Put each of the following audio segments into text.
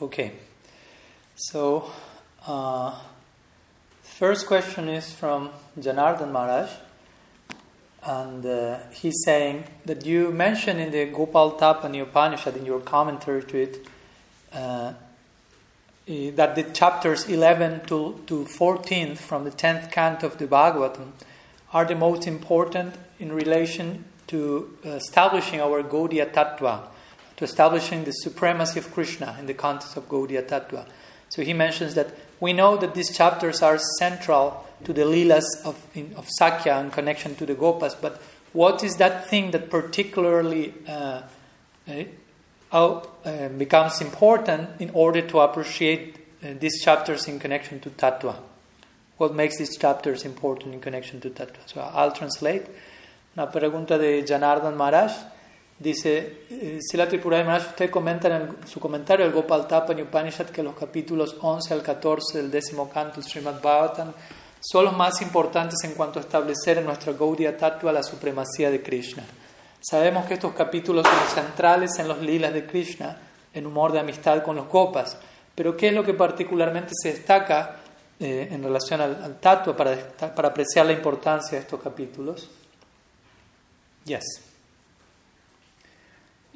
Okay. So, uh, first question is from Janardhan Maharaj. And uh, he's saying that you mentioned in the Gopal Tapani Upanishad, in your commentary to it, uh, that the chapters 11 to, to 14 from the 10th canto of the Bhagavatam are the most important in relation to establishing our Gaudiya Tattva, to establishing the supremacy of Krishna in the context of Gaudiya Tattva. So he mentions that we know that these chapters are central to the Leelas of, in, of Sakya in connection to the Gopas, but what is that thing that particularly uh, uh, uh, becomes important in order to appreciate uh, these chapters in connection to Tattva? What makes these chapters important in connection to Tattva? So I'll translate. Una pregunta de Janardhan Maharaj. Dice, eh, Sila Tripurari Maharaj, usted comenta en el, su comentario el Gopal Tapani Upanishad que los capítulos 11 al 14 del décimo canto del Srimad Bhagavatam son los más importantes en cuanto a establecer en nuestra Gaudiya Tattva la supremacía de Krishna. Sabemos que estos capítulos son centrales en los lilas de Krishna, en humor de amistad con los Gopas, pero ¿qué es lo que particularmente se destaca eh, en relación al, al Tattva para, para apreciar la importancia de estos capítulos? Yes.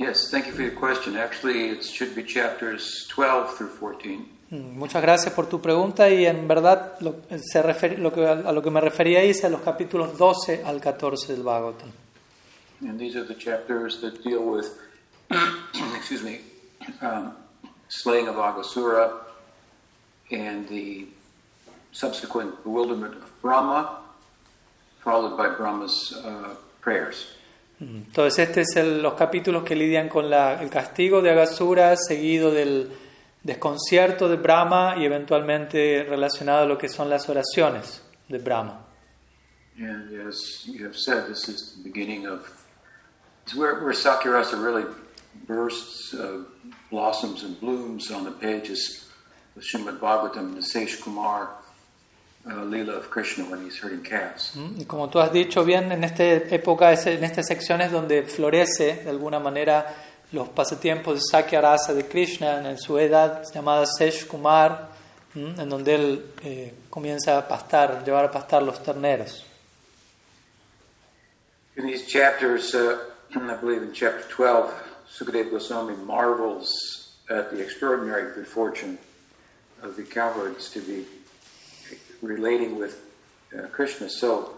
Yes, thank you for your question. Actually, it should be chapters 12 through 14. Muchas gracias por tu pregunta y en verdad lo, se refer, lo que, a lo que me refería es a los capítulos 12 al 14 del Bhagavatam. And these are the chapters that deal with, excuse me, um, slaying of Agasura and the subsequent bewilderment of Brahma, followed by Brahma's uh, prayers. Entonces, este es el, los capítulos que lidian con la, el castigo de Agasura, seguido del desconcierto de Brahma y eventualmente relacionado a lo que son las oraciones de Brahma. And as you have said, this is the beginning of where, Sakirasa really bursts, uh, blossoms, and blooms on the pages of Srimad Bhagavatam, Seish Kumar Y como tú has dicho bien, en esta época, en estas secciones donde florece de alguna manera los pasatiempos de Sakya Rasa de Krishna en su edad llamada Sesh Kumar, en donde él eh, comienza a pastar, llevar a pastar los terneros. In these chapters, uh, I believe in chapter 12, Sukadeva Goswami marvels at the extraordinary good fortune of the cowherds to be relating with uh, Krishna so,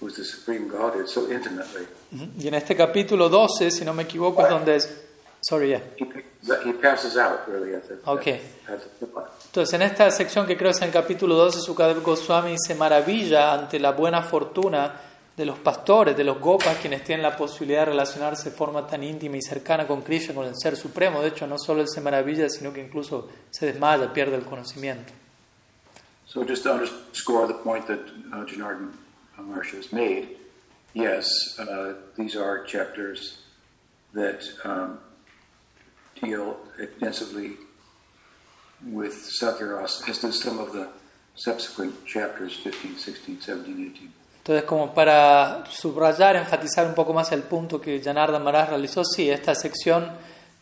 who's the supreme Godhead, so intimately. Y en este capítulo 12, si no me equivoco, es donde es... Sorry, yeah. He, passes out, really, at the, Okay. at, at the Entonces, en esta sección que creo es en el capítulo 12, Sukadev Goswami se maravilla ante la buena fortuna de los pastores, de los gopas, quienes tienen la posibilidad de relacionarse de forma tan íntima y cercana con Krishna, con el Ser Supremo. De hecho, no solo él se maravilla, sino que incluso se desmaya, pierde el conocimiento. So just to underscore the point that uh, Janardhan Maharsh has made, yes, uh, these are chapters that um, deal extensively with Sakyaras, as do some of the subsequent chapters, 15, 16, 17, 18. Entonces, como para subrayar, enfatizar un poco más el punto que Janardhan Maharaj realizó, sí, esta sección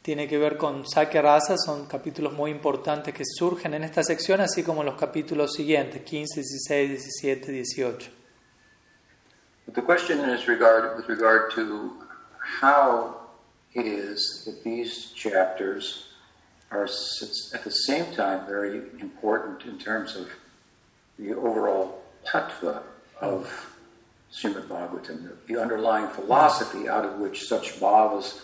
tiene que ver con Sakya Rasa, son capítulos muy importantes que surgen en esta sección, así como los capítulos siguientes, 15, 16, 17, 18. But the question is regard, with regard to how it is that these chapters are at the same time very important in terms of the overall tattva of Srimad Bhagavatam, the underlying philosophy out of which such bhavas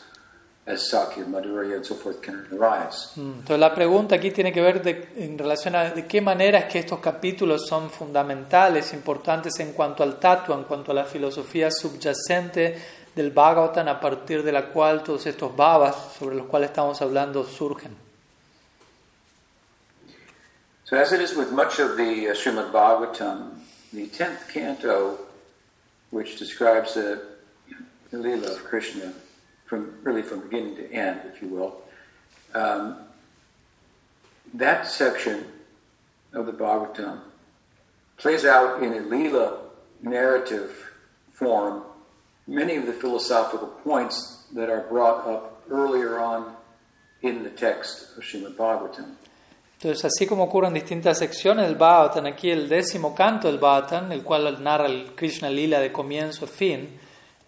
as Sakya, Madhurya, and so forth can arise. Mm, Entonces, la pregunta aquí tiene que ver de- en relación a de qué manera es que estos capítulos son fundamentales, importantes en cuanto al tattva, en cuanto a la filosofía subyacente del Bhagavatam, a partir de la cual todos estos bhavas sobre los cuales estamos hablando surgen. So, as it is with much of the uh, Srimad Bhagavatam, the 10th canto, which describes the, the Leela of Krishna from really from beginning to end, if you will, um, that section of the Bhagavatam plays out in a Leela narrative form many of the philosophical points that are brought up earlier on in the text of Srimad Bhagavatam. Entonces, así como ocurre en distintas secciones del Bhagavatam, aquí el décimo canto del Bhagavatam, el cual narra el Krishna Lila de comienzo a fin,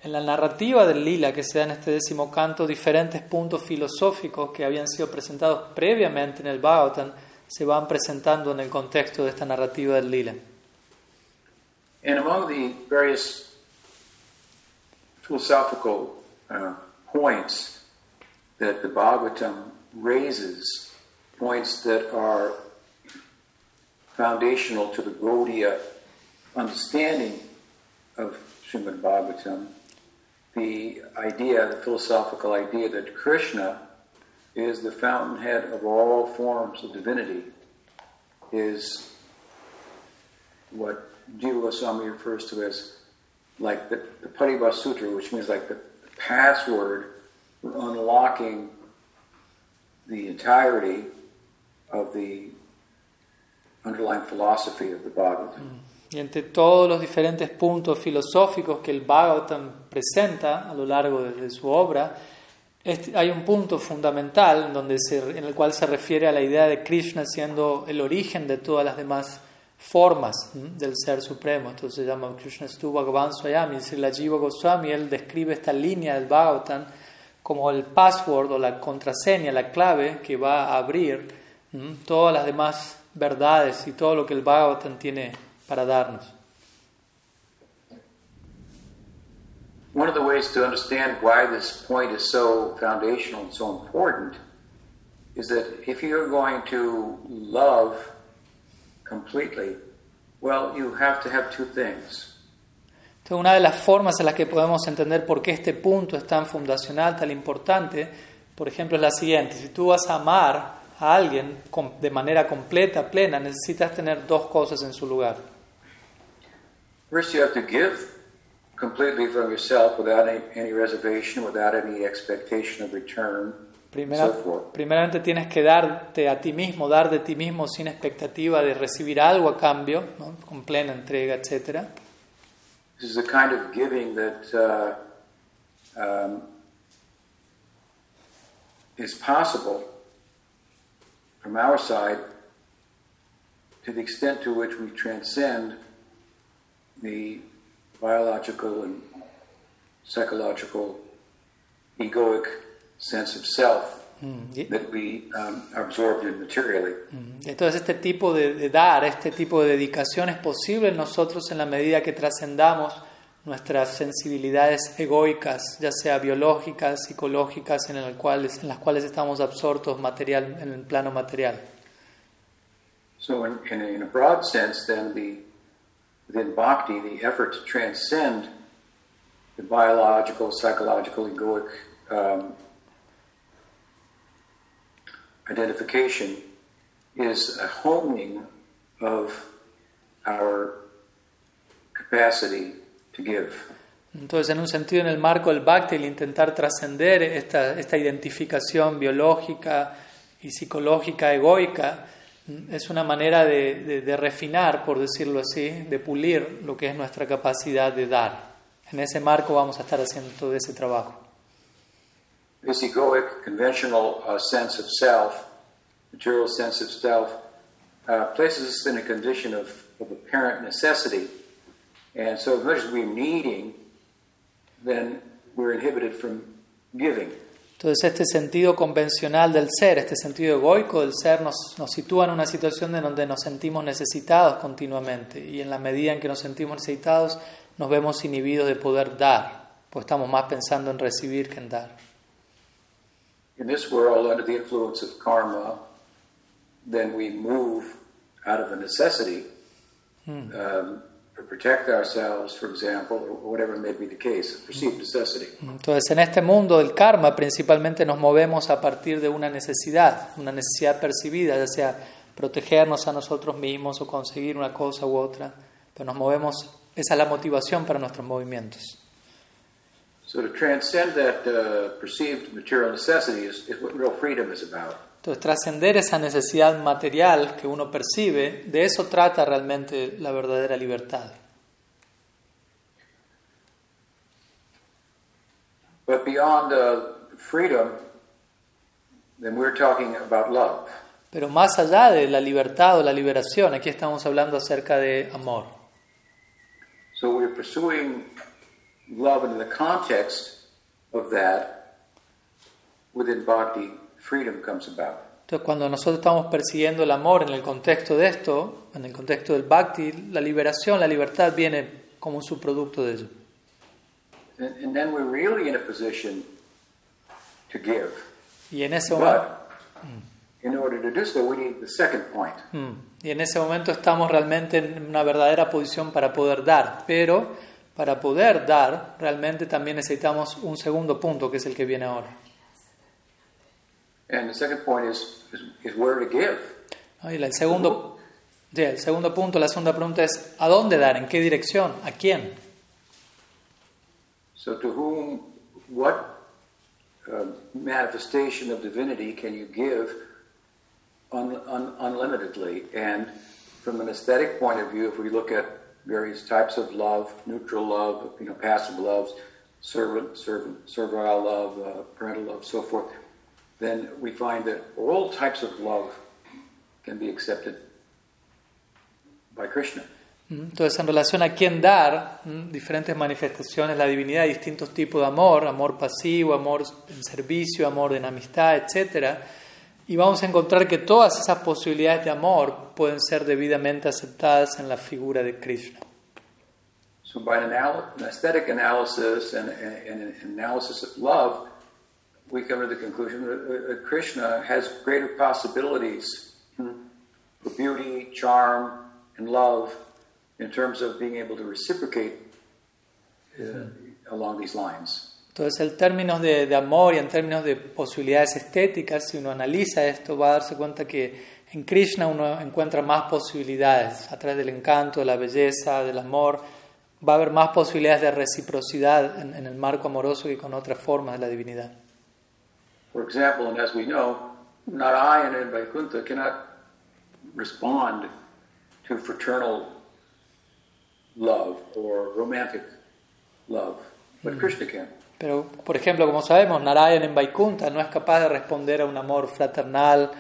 en la narrativa del Lila que se da en este décimo canto, diferentes puntos filosóficos que habían sido presentados previamente en el Bhagavatam se van presentando en el contexto de esta narrativa del Lila. And among the various philosophical uh, points that the Bhagavatam raises, points that are foundational to the Gaudiya understanding of Srimad Bhagavatam, the idea, the philosophical idea that Krishna is the fountainhead of all forms of divinity, is what Jiva Goswami refers to as like the, the Paribha Sutra, which means like the password for unlocking the entirety of the underlying philosophy of the Bhagavatam. Y entre todos los diferentes puntos filosóficos que el Bhagavatam presenta a lo largo de, su obra, este- hay un punto fundamental en, el cual se refiere a la idea de Krishna siendo el origen de todas las demás formas del Ser Supremo. Entonces se llama Krishna Stu Bhagavan Swayam y la Jiva Goswami, él describe esta línea del Bhagavatam como el password o la contraseña, la clave que va a abrir todas las demás verdades y todo lo que el Bhagavatam tiene para darnos. One of the ways to understand why this point is so foundational and so important is that if you're going to love completely, well, you have to have two things. Entonces, una de las formas en las que podemos entender por qué este punto es tan fundacional, tan importante, por ejemplo, es la siguiente. Si tú vas a amar a alguien de manera completa, plena, necesitas tener dos cosas en su lugar. First, you have to give completely from yourself without any, any reservation, without any expectation of return, Primera- so forth. primeramente tienes que darte a ti mismo, dar de ti mismo sin expectativa de recibir algo a cambio, ¿no? con plena entrega, etc. This is the kind of giving that uh, um, is possible from our side to the extent to which we transcend the biological and psychological egoic sense of self Mm, that we um, absorbed in materially. Mm, Entonces este tipo de, de dar, este tipo de dedicación es posible en nosotros en la medida que trascendamos nuestras sensibilidades egoicas, ya sea biológicas, psicológicas, en, el cuales, en las cuales estamos absortos material, en el plano material. So, in, in a broad sense, then the within bhakti, the effort to transcend the biological, psychological, egoic um, identification is a honing of our capacity to give. Entonces, en un sentido, en el marco del Bhakti, el intentar trascender esta, esta identificación biológica y psicológica egoica es una manera de, de- de refinar, por decirlo así, de pulir lo que es nuestra capacidad de dar. En ese marco vamos a estar haciendo todo ese trabajo. This egoic, conventional uh, sense of self, material sense of self, uh, places us in a condition of, of apparent necessity. And so, as much as we're needing, then we're inhibited from giving. Entonces, este sentido convencional del ser, este sentido egoico del ser, nos, nos sitúa en una situación en donde nos sentimos necesitados continuamente. Y en la medida en que nos sentimos necesitados, nos vemos inhibidos de poder dar, pues estamos más pensando en recibir que en dar. In this world, under the influence of karma, then we move out of a necessity um, to protect ourselves, for example, or whatever may be the case, a perceived necessity. Entonces, en este mundo del karma, principalmente nos movemos a partir de una necesidad, una necesidad percibida, ya sea protegernos a nosotros mismos o conseguir una cosa u otra, pero nos movemos, esa es la motivación para nuestros movimientos. So to transcend that uh, perceived material necessity is, is what real freedom is about. Entonces, trascender esa necesidad material que uno percibe, de eso trata realmente la verdadera libertad. But beyond uh, freedom, then we're talking about love. Pero más allá de la libertad o la liberación, aquí estamos hablando acerca de amor. So we're pursuing love in the context of that within bhakti. Entonces, cuando nosotros estamos persiguiendo el amor en el contexto de esto, en el contexto del bhakti, la liberación, la libertad viene como un subproducto de ello. And, and then we're really in a position to give. Y en ese momento, But in order to do so, we need the second point. Mm. y en ese momento estamos realmente en una verdadera posición para poder dar. Pero para poder dar, realmente también necesitamos un segundo punto, que es el que viene ahora. And the second point is, is, where to give. Y el segundo, sí, el segundo punto, la segunda pregunta es, ¿a dónde dar? ¿En qué dirección? ¿A quién? So, to whom, what uh, manifestation of divinity can you give un, un, unlimitedly? And from an aesthetic point of view, if we look at various types of love, neutral love, you know, passive loves, servant, servant, servile love, uh, parental love, so forth, then we find that all types of love can be accepted by Krishna. Mm, Entonces, en relación a quién dar, mm, diferentes manifestaciones, la divinidad, distintos tipos de amor, amor pasivo, amor en servicio, amor en amistad, etc. Y vamos a encontrar que todas esas posibilidades de amor pueden ser debidamente aceptadas en la figura de Krishna. So, by an, an aesthetic analysis and, and, and an analysis of love, we come to the conclusion that, uh, that Krishna has greater possibilities hmm, for beauty, charm, and love in terms of being able to reciprocate uh, along these lines. Entonces, en términos de, de amor y en términos de posibilidades estéticas, si uno analiza esto, va a darse cuenta que en Krishna uno encuentra más posibilidades a través del encanto, de la belleza, del amor. Va a haber más posibilidades de reciprocidad en, en el marco amoroso que con otras formas de la divinidad. For example, and as we know, Narayana and Vaikuntha cannot respond to fraternal love or romantic love, but mm. Krishna can. Pero, por ejemplo, como sabemos, Narayan en Vaikunta no es capaz de responder a un amor fraternal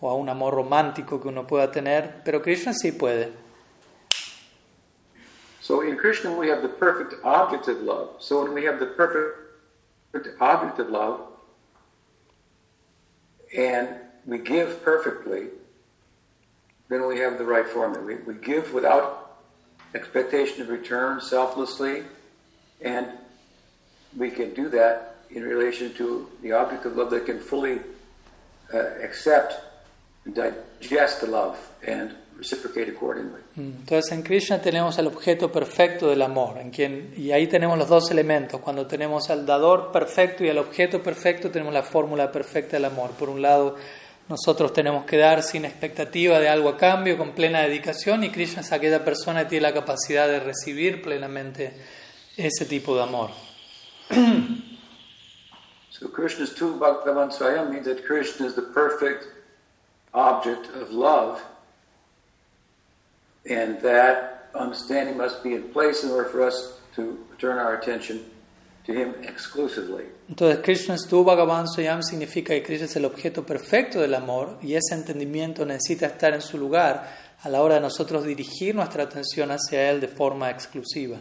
o a un amor romántico que uno pueda tener, pero Krishna sí puede. So in Krishna we have the perfect object of love. So when we have the perfect object of love and we give perfectly, then we have the right formula. We, we give without expectation of return, selflessly, and we can do that in relation to the object of love that can fully uh, accept and digest the love and reciprocate accordingly. Entonces en Krishna tenemos el objeto perfecto del amor, en quien, y ahí tenemos los dos elementos. Cuando tenemos al dador perfecto y al objeto perfecto, tenemos la fórmula perfecta del amor. Por un lado, nosotros tenemos que dar sin expectativa de algo a cambio, con plena dedicación, y Krishna es aquella persona que tiene la capacidad de recibir plenamente ese tipo de amor. So Krishna's tu Bhagavan Swayam means that Krishna is the perfect object of love, and that understanding must be in place in order for us to turn our attention to Him exclusively. Entonces, Krishna Stu Bhagavan Swayam significa que Krishna es el objeto perfecto del amor y ese entendimiento necesita estar en su lugar a la hora de nosotros dirigir nuestra atención hacia Él de forma exclusiva.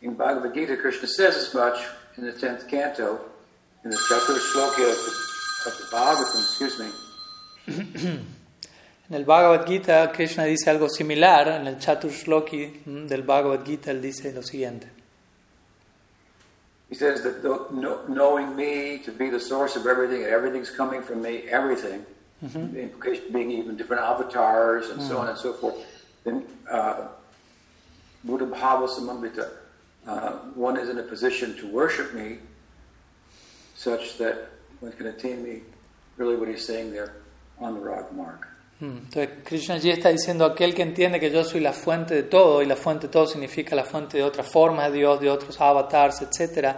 In Bhagavad Gita, Krishna says as much in the 10th canto, in the Chatur Shloka of the, of the Bhagavatam, excuse me, En el Bhagavad Gita, Krishna dice algo similar. En el Chatur Shloki mm, del Bhagavad Gita, él dice lo siguiente. He says that knowing me to be the source of everything, everything's coming from me, everything, the implication being even different avatars and so on and so forth, then uh, Buddha Bhava Samambita, uh, one is in a position to worship me such that one can attain me, really what he's saying there, on the Rag mark. Mm, Entonces, Krishna allí está diciendo aquel que entiende que yo soy la fuente de todo, y la fuente de todo significa la fuente de otras formas de Dios, de otros avatars, etc.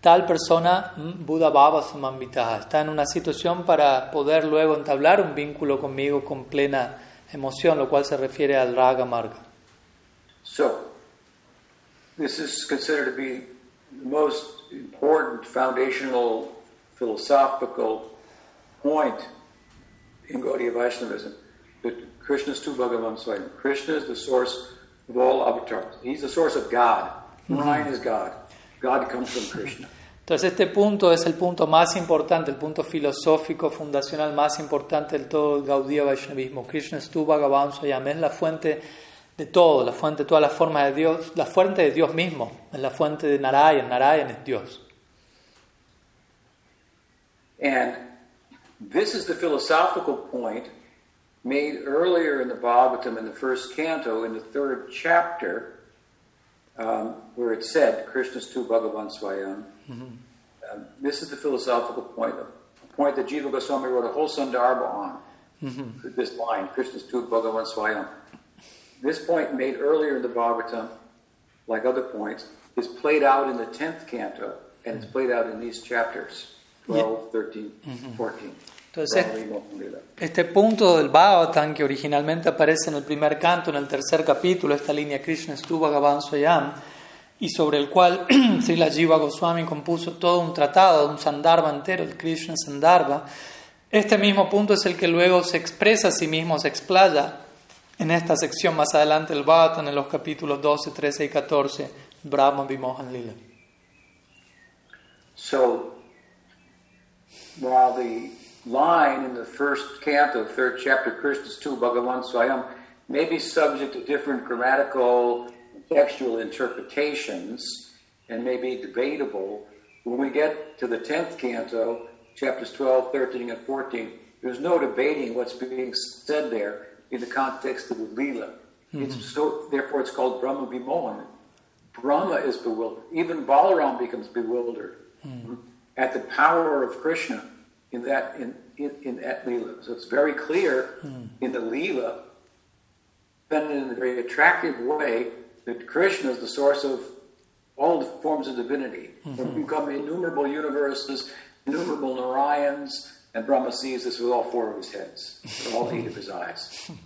Tal persona, mm, Buddha Bhava Samambitaha, está en una situación para poder luego entablar un vínculo conmigo con plena emoción, lo cual se refiere al Raga Marga. So, this is considered to be the most important foundational philosophical point in Gaudiya Vaishnavism that Krishna is tu Bhagavan Swayam. Krishna is the source of all avatars. He's the source of God. Narayan is God. God comes from Krishna. Entonces este punto es el punto más importante, el punto filosófico fundacional más importante del todo el Gaudiya Vaishnavismo. Krishna es tu Bhagavan Swayam, es la fuente de todo, la fuente de todas las formas de Dios, la fuente de Dios mismo, es la fuente de Narayan, Narayan es Dios. And this is the philosophical point made earlier in the Bhagavatam in the first canto, in the third chapter, um, where it said, Krishna's tu Bhagavan Swayam. Um, this is the philosophical point, a point that Jiva Goswami wrote a whole Sandarbha on. This line, Krishna's tu Bhagavan Swayam. This point made earlier in the Bhagavatam, like other points, is played out in the 10th canto, and it's played out in these chapters 12, 13, 14. Entonces. Este punto del Bhagavatam, que originalmente aparece en el primer canto, en el tercer capítulo, esta línea Krishna Stu Bhagavan Swayam, y sobre el cual Srila Jiva Goswami compuso todo un tratado, un Sandarbha entero, el Krishna Sandarbha, este mismo punto es el que luego se expresa a sí mismo, se explaya en esta sección más adelante del Bhagavatam, en los capítulos 12, 13 y 14, Brahma Vimohan Lila. So, while the line in the first canto, third chapter, Krishna's 2, Bhagavan Swayam, may be subject to different grammatical and textual interpretations and may be debatable, when we get to the 10th canto, chapters 12, 13, and 14, there's no debating what's being said there in the context of the Leela. Mm-hmm. It's so, therefore, it's called Brahma Vimohan. Brahma is bewildered. Even Balaram becomes bewildered mm-hmm. At the power of Krishna in that in, in, in that Leela. So it's very clear hmm. in the Leela, and in a very attractive way, that Krishna is the source of all the forms of divinity. Hmm. There become innumerable universes, innumerable Narayans, and Brahma sees this with all four of his heads, with all eight of his eyes.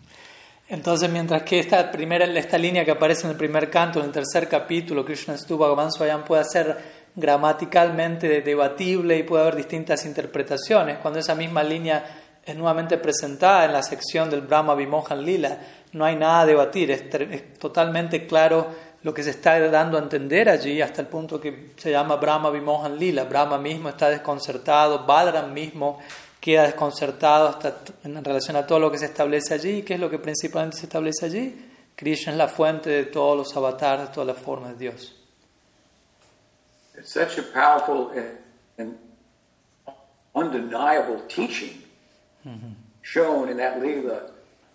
Entonces, mientras que esta, primera, esta línea que aparece en el primer canto, en el tercer capítulo, Krishna Stu Bhagavan Swayam, puede ser gramaticalmente debatible y puede haber distintas interpretaciones, cuando esa misma línea es nuevamente presentada en la sección del Brahma Vimohan Lila, no hay nada a debatir, es, totalmente claro lo que se está dando a entender allí, hasta el punto que se llama Brahma Vimohan Lila. Brahma mismo está desconcertado, Balaram mismo queda desconcertado hasta en relación a todo lo que se establece allí. ¿Qué es lo que principalmente se establece allí? Krishna es la fuente de todos los avatares, de todas las formas de Dios. It's such a powerful and, and undeniable teaching mm-hmm. shown in that Leela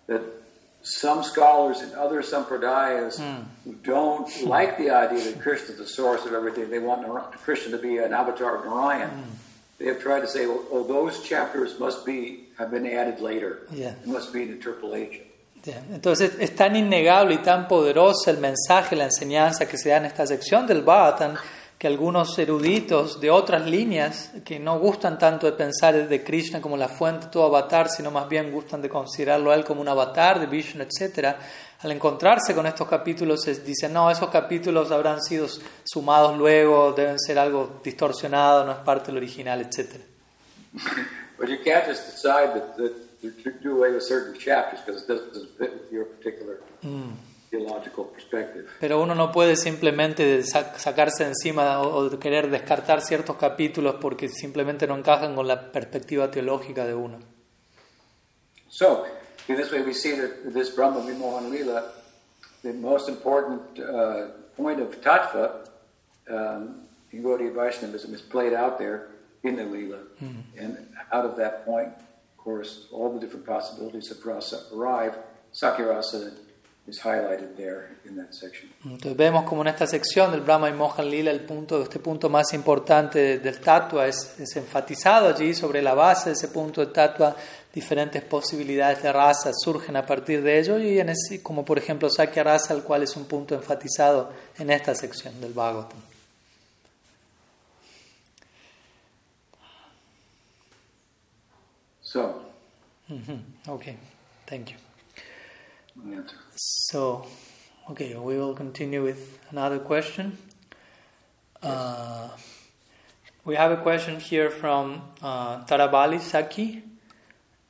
that some scholars in other sampradayas hmm. who don't like the idea that Krishna is the source of everything, they want Krishna to be an avatar of Narayan. Hmm. They have tried to say, well, oh, those chapters must be have been added later. Yeah. It must be an interpolation. Bien, Entonces es tan innegable y tan poderoso el mensaje, la enseñanza que se da en esta sección del Bhagavatam que algunos eruditos de otras líneas que no gustan tanto de pensar de Krishna como la fuente de todo avatar, sino más bien gustan de considerarlo a él como un avatar de Vishnu, etc., al encontrarse con estos capítulos se dicen, no, esos capítulos habrán sido sumados luego, deben ser algo distorsionado, no es parte del original, etc. But you can't just decide that, that should do away with certain chapters because it doesn't fit with your particular perspective. Pero uno no puede simplemente sa- sacarse encima o, querer descartar ciertos capítulos porque simplemente no encajan con la perspectiva teológica de uno. So, in this way, we see that this Brahma Vimohan Lila, the most important uh, point of tattva um, in Gaudiya Vaishnavism is played out there in the Lila. And out of that point, of course, all the different possibilities of rasa arrive. Sakirasa is highlighted there in that section. Entonces vemos como en esta sección del Brahma y Mohan Lila el punto, este punto más importante del tatua es, es enfatizado allí sobre la base de ese punto de tatua diferentes posibilidades de raza surgen a partir de ello y en ese- como por ejemplo Sakya Rasa, el cual es un punto enfatizado en esta sección del Bhagavatam. So, Okay, thank you. So, okay, we will continue with another question. Uh, we have a question here from uh, Tarabali Saki.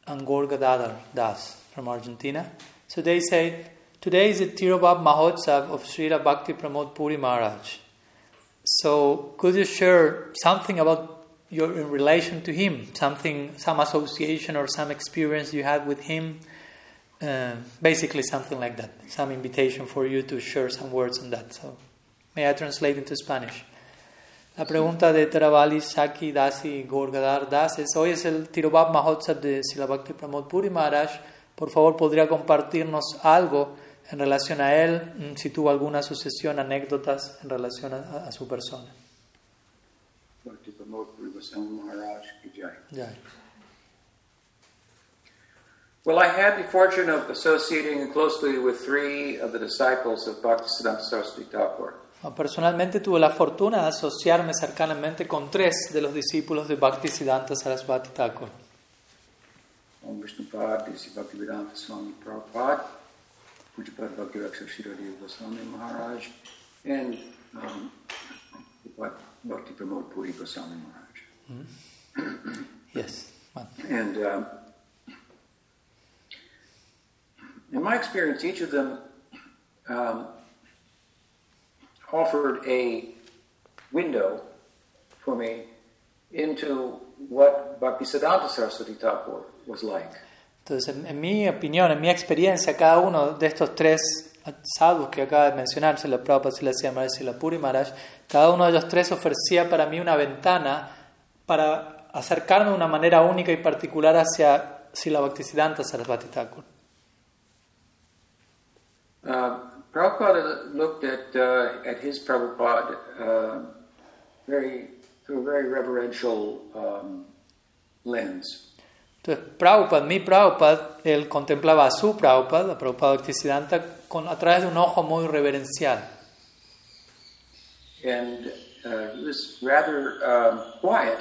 and Gaur Gadadhar Das from Argentina. So they say, today is the Tirobab Mahotsav of Srila Bhakti Pramod Puri Maharaj. So could you share something about your in relation to him, something, some association or some experience you had with him? Uh, basically, something like that. Some invitation for you to share some words on that. So, may I translate into Spanish? La pregunta de Teravali Saki Dasi Gorgadar Das es: Hoy es el Tirobab Mahotsav de Silabhakti Pramod Puri Maharaj. Por favor, ¿podría compartirnos algo en relación a él? Mm, si tuvo alguna asociación, anécdotas en relación a, a su persona. Bhakti Pramod Puri Maharaj ki jai. Well, I had the fortune of associating closely with three of the disciples of Bhaktisiddhanta Saraswati Thakur. Personalmente tuve la fortuna de asociarme cercanamente con tres de los discípulos de Bhaktisiddhanta Saraswati Thakur. Om Vishnupad, Desi Bhaktivedanta Swami Prabhupada, Pujapad Bhakti Rakshak Shirodeva Goswami Maharaj, and um, Bhakti Pramod Puri Goswami Maharaj. Yes. Bueno. And um, in my experience, each of them um, offered a window for me into what Bhaktisiddhanta Saraswati Thakur was like. Entonces, en, en mi opinión, en mi experiencia, cada uno de estos tres sadhus que acaba de mencionar, Sila Prabhupada, Sila Siamaraj, Sila Puri Maharaj, cada uno de ellos tres ofrecía para mí una ventana para acercarme de una manera única y particular hacia Sila Bhaktisiddhanta Sarasvati Thakur. Uh, Prabhupada looked at, uh, at his Prabhupada uh, very, through a very reverential um, lens. Entonces, Prabhupada, mi Prabhupada, él contemplaba a su Prabhupada, a Prabhupada Bhaktisiddhanta, con, a través de un ojo muy reverencial. And uh, he was rather um, quiet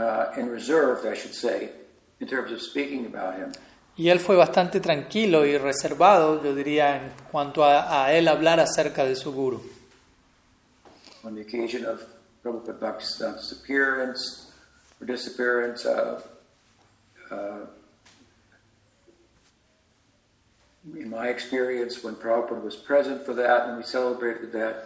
uh, and reserved, I should say, in terms of speaking about him. Y él fue bastante tranquilo y reservado, yo diría, en cuanto a, a él hablar acerca de su guru. On the occasion of Prabhupada Bhaktisiddhanta's appearance or disappearance, uh, uh, in my experience, when Prabhupada was present for that and we celebrated that,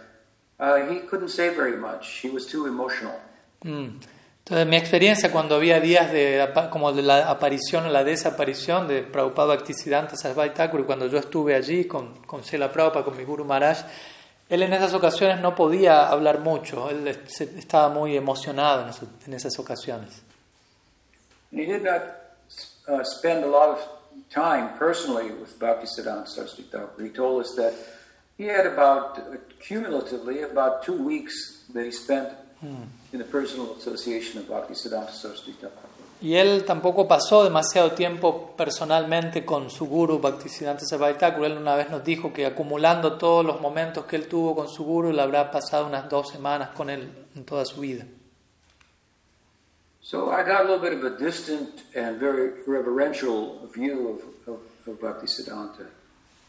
uh, he couldn't say very much. He was too emotional. Mm. Entonces, mi experiencia cuando había días de como de la aparición o la desaparición de Prabhupada Bhaktisiddhanta Sarasvati Thakur, cuando yo estuve allí con, con Sela Prabhupada, con mi Guru Maharaj, él en esas ocasiones no podía hablar mucho, él estaba muy emocionado en, esas ocasiones. He did not uh, spend a lot of time personally with Bhaktisiddhanta Saraswati Thakur. He told us that he had about, uh, cumulatively, about two weeks that he spent Thakur. Y él tampoco pasó demasiado tiempo personalmente con su guru Bhaktisiddhanta Thakur. Él una vez nos dijo que acumulando todos los momentos que él tuvo con su guru, le habrá pasado unas dos semanas con él en toda su vida. So I got a little bit of a distant and very reverential view of, of, of Bhaktisiddhanta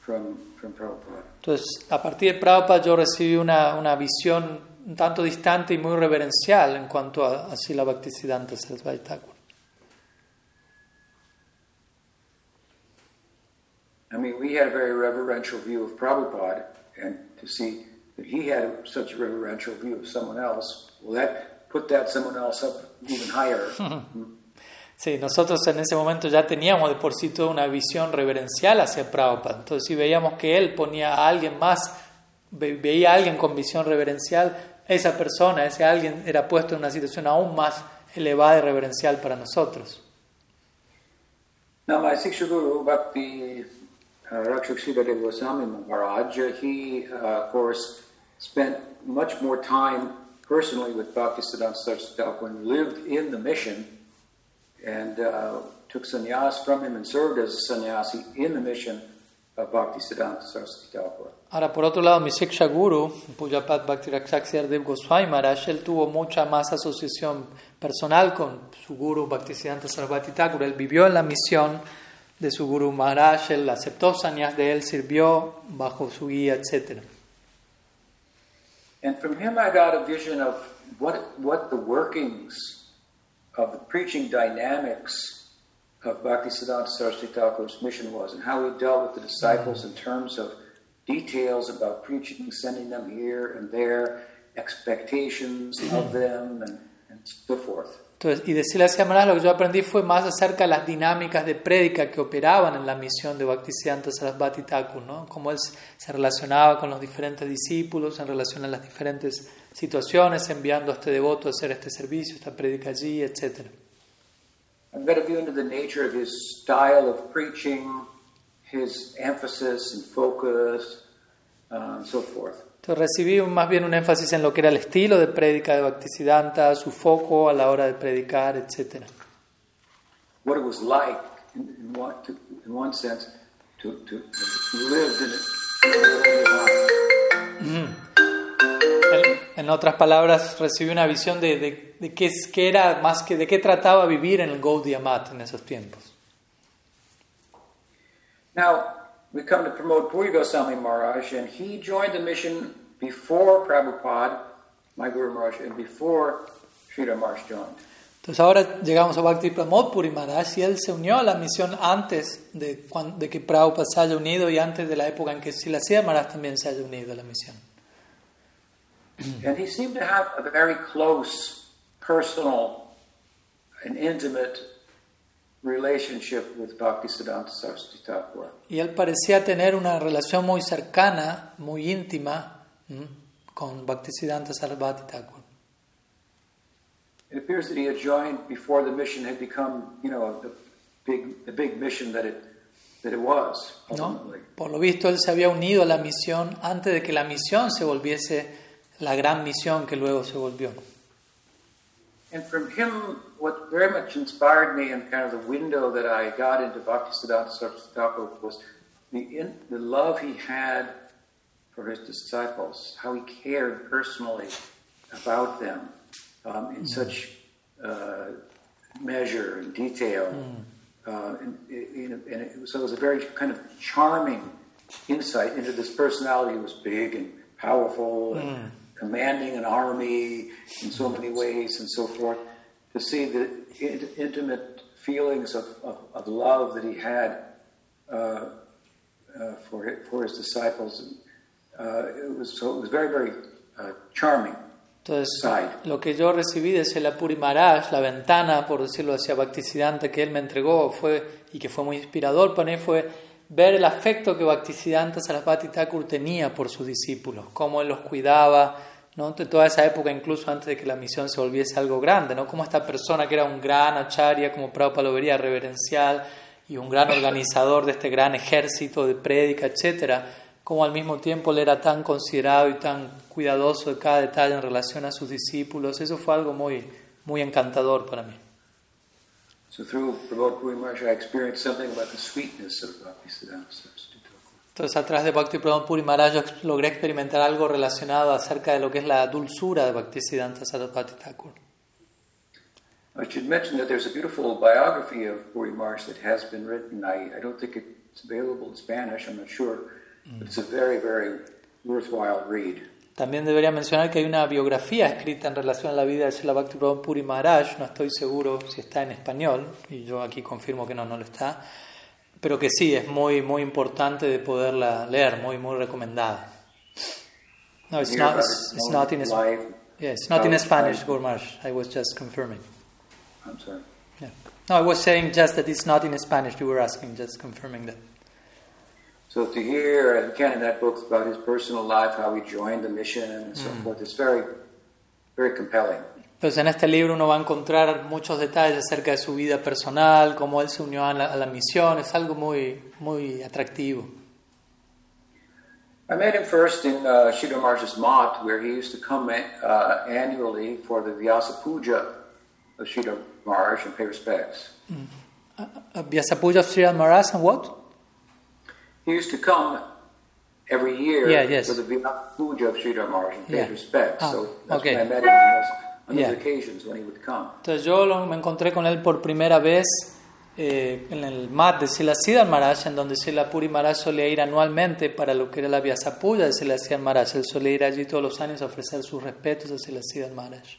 from, from Prabhupada. Entonces, a partir de Prabhupada yo recibí una, una visión un tanto distante y muy reverencial en cuanto a, a Sila Bhaktisiddhanta Sarasvati Thakur. I mean, we had a very reverential view of Prabhupada, and to see that he had such a reverential view of someone else, well, that put that someone else up even higher. Sí, nosotros en ese momento ya teníamos de por sí toda una visión reverencial hacia Prabhupada. Entonces, si veíamos que él ponía a alguien más, ve- veía a alguien con visión reverencial, esa persona, ese alguien era puesto en una situación aún más elevada y reverencial para nosotros. now, my Guru, Bhakti he, uh, of course, spent much more time personally with Bhaktisiddhanta Saraswati Thakur and lived in the mission and uh, took sannyas from him and served as a sannyasi in the mission Bhaktisiddhanta. Ahora, por otro lado, mi Siksha Guru, Pujapat Bhakti Rakshak Dev Goswami Maharaj, él tuvo mucha más asociación personal con su Guru Bhaktisiddhanta Sarasvati Thakur. Él vivió en la misión de su Guru Maharaj, él aceptó sanyas de él, sirvió bajo su guía, etc. And from him, I got a vision of what, what the workings of the preaching dynamics of Bhaktisiddhanta Saraswati Thakur's mission was and how he dealt with the disciples in terms of details about preaching, sending them here and there, expectations of them, and, and so forth. Entonces, y de Silasya Maharaj lo que yo aprendí fue más acerca de las dinámicas de prédica que operaban en la misión de Bhaktisiddhanta Sarasvati Thakur, ¿no? Cómo él se relacionaba con los diferentes discípulos en relación a las diferentes situaciones, enviando a este devoto a hacer este servicio, esta prédica allí, etc. I've got a view into the nature of his style of preaching, his emphasis and focus, uh, and so forth. Entonces recibí más bien un énfasis en lo que era el estilo de prédica de Bhaktisiddhanta, su foco a la hora de predicar, etc. What it was like, in, in, one, to, in one sense, to, to, to live in it. En, en otras palabras, recibí una visión de, de, de qué, es- qué era más que de qué trataba vivir en el Gaudiya Mat en esos tiempos. Now, we come to promote Puri Goswami Maharaj, and he joined the mission before Prabhupada, my Guru Maharaj, and before Sridhar Maharaj joined. Entonces ahora llegamos a Bhakti Pramod Puri Maharaj y él se unió a la misión antes de, de que Prabhupada se haya unido y antes de la época en que Silasya Maharaj también se haya unido a la misión. And he seemed to have a very close, personal, and intimate relationship with Bhaktisiddhanta Saraswati Thakur. Y él parecía tener una relación muy cercana, muy íntima con Bhaktisiddhanta Sarasvati Thakur. It appears that he had joined before the mission had become, you know, the big, the big mission that it, that it was ¿no? Por lo visto, él se había unido a la misión antes de que la misión se volviese la gran misión que luego se volvió. And from him, what very much inspired me and kind of the window that I got into Bhaktisiddhanta Saraswati was the, in, the love he had for his disciples, how he cared personally about them um, in such uh, measure and detail. Uh, and, and, and it, so it was a very kind of charming insight into this personality who was big and powerful and commanding an army in so many ways and so forth. To see the in- intimate feelings of, of, of love that he had uh, uh, for, hi- for his disciples, uh, it was so it was very very uh, charming. Entonces, lo que yo recibí de Selapuri Maharaj, la ventana, por decirlo hacia Bhaktisiddhanta que él me entregó fue, y que fue muy inspirador para mí, fue ver el afecto que Bhaktisiddhanta Sarasvati Thakur tenía por sus discípulos, cómo él los cuidaba, ¿no? de toda esa época, incluso antes de que la misión se volviese algo grande, ¿no? como esta persona que era un gran acharya, como Prabhupada lo vería, reverencial, y un gran organizador de este gran ejército de prédica, etcétera, como al mismo tiempo él era tan considerado y tan cuidadoso de cada detalle en relación a sus discípulos, eso fue algo muy, muy encantador para mí. So through Puri Maharaj, I experienced something about the sweetness of Thakur. Entonces, a través de Bhakti Pradhan Puri Maharaj, yo logré experimentar algo relacionado acerca de lo que es la dulzura de Bhaktisiddhanta Sarasvati Thakur. I should mention that there's a beautiful biography of Puri Maharaj that has been written. I, I don't think it's available in Spanish, I'm not sure, but it's a very, very worthwhile read. También debería mencionar que hay una biografía escrita en relación a la vida de Srila Bhakti Pradhan Puri Maharaj, no estoy seguro si está en español, y yo aquí confirmo que no, no lo está, pero que sí, es muy, muy importante de poderla leer, muy, muy recomendada. No, it's not, it's, not in, life. yeah, it's not in Spanish. I was just confirming. I'm sorry. Yeah. No, I was saying just that it's not in Spanish. You were asking, just confirming that. So to hear, and again in that book about his personal life, how he joined the mission and so forth, it's very, very compelling. Entonces, en este libro uno va a encontrar muchos detalles acerca de su vida personal, cómo él se unió a la, a la misión. Es algo muy, muy atractivo. I met him first in uh, Maharaj's Mat, where he used to come uh, annually for the Vyasa Puja of Shridhar Maharaj and pay respects. Uh, Vyasapuja of Sri Maharaj and what? He used to come every year Yeah, yes. for the Vyasa Puja of Shridhar Maharaj and pay Yeah. respects. Ah, so that's okay. when I met him Yeah. Entonces yo lo- me encontré con él por primera vez eh, en el mat de Siddhar Maharaj, en donde Sila Puri Maharaj solía ir anualmente para lo que era la Vyasapuja de Sila Siddhar Maharaj. Él solía ir allí todos los años a ofrecer sus respetos a Siddhar Maharaj.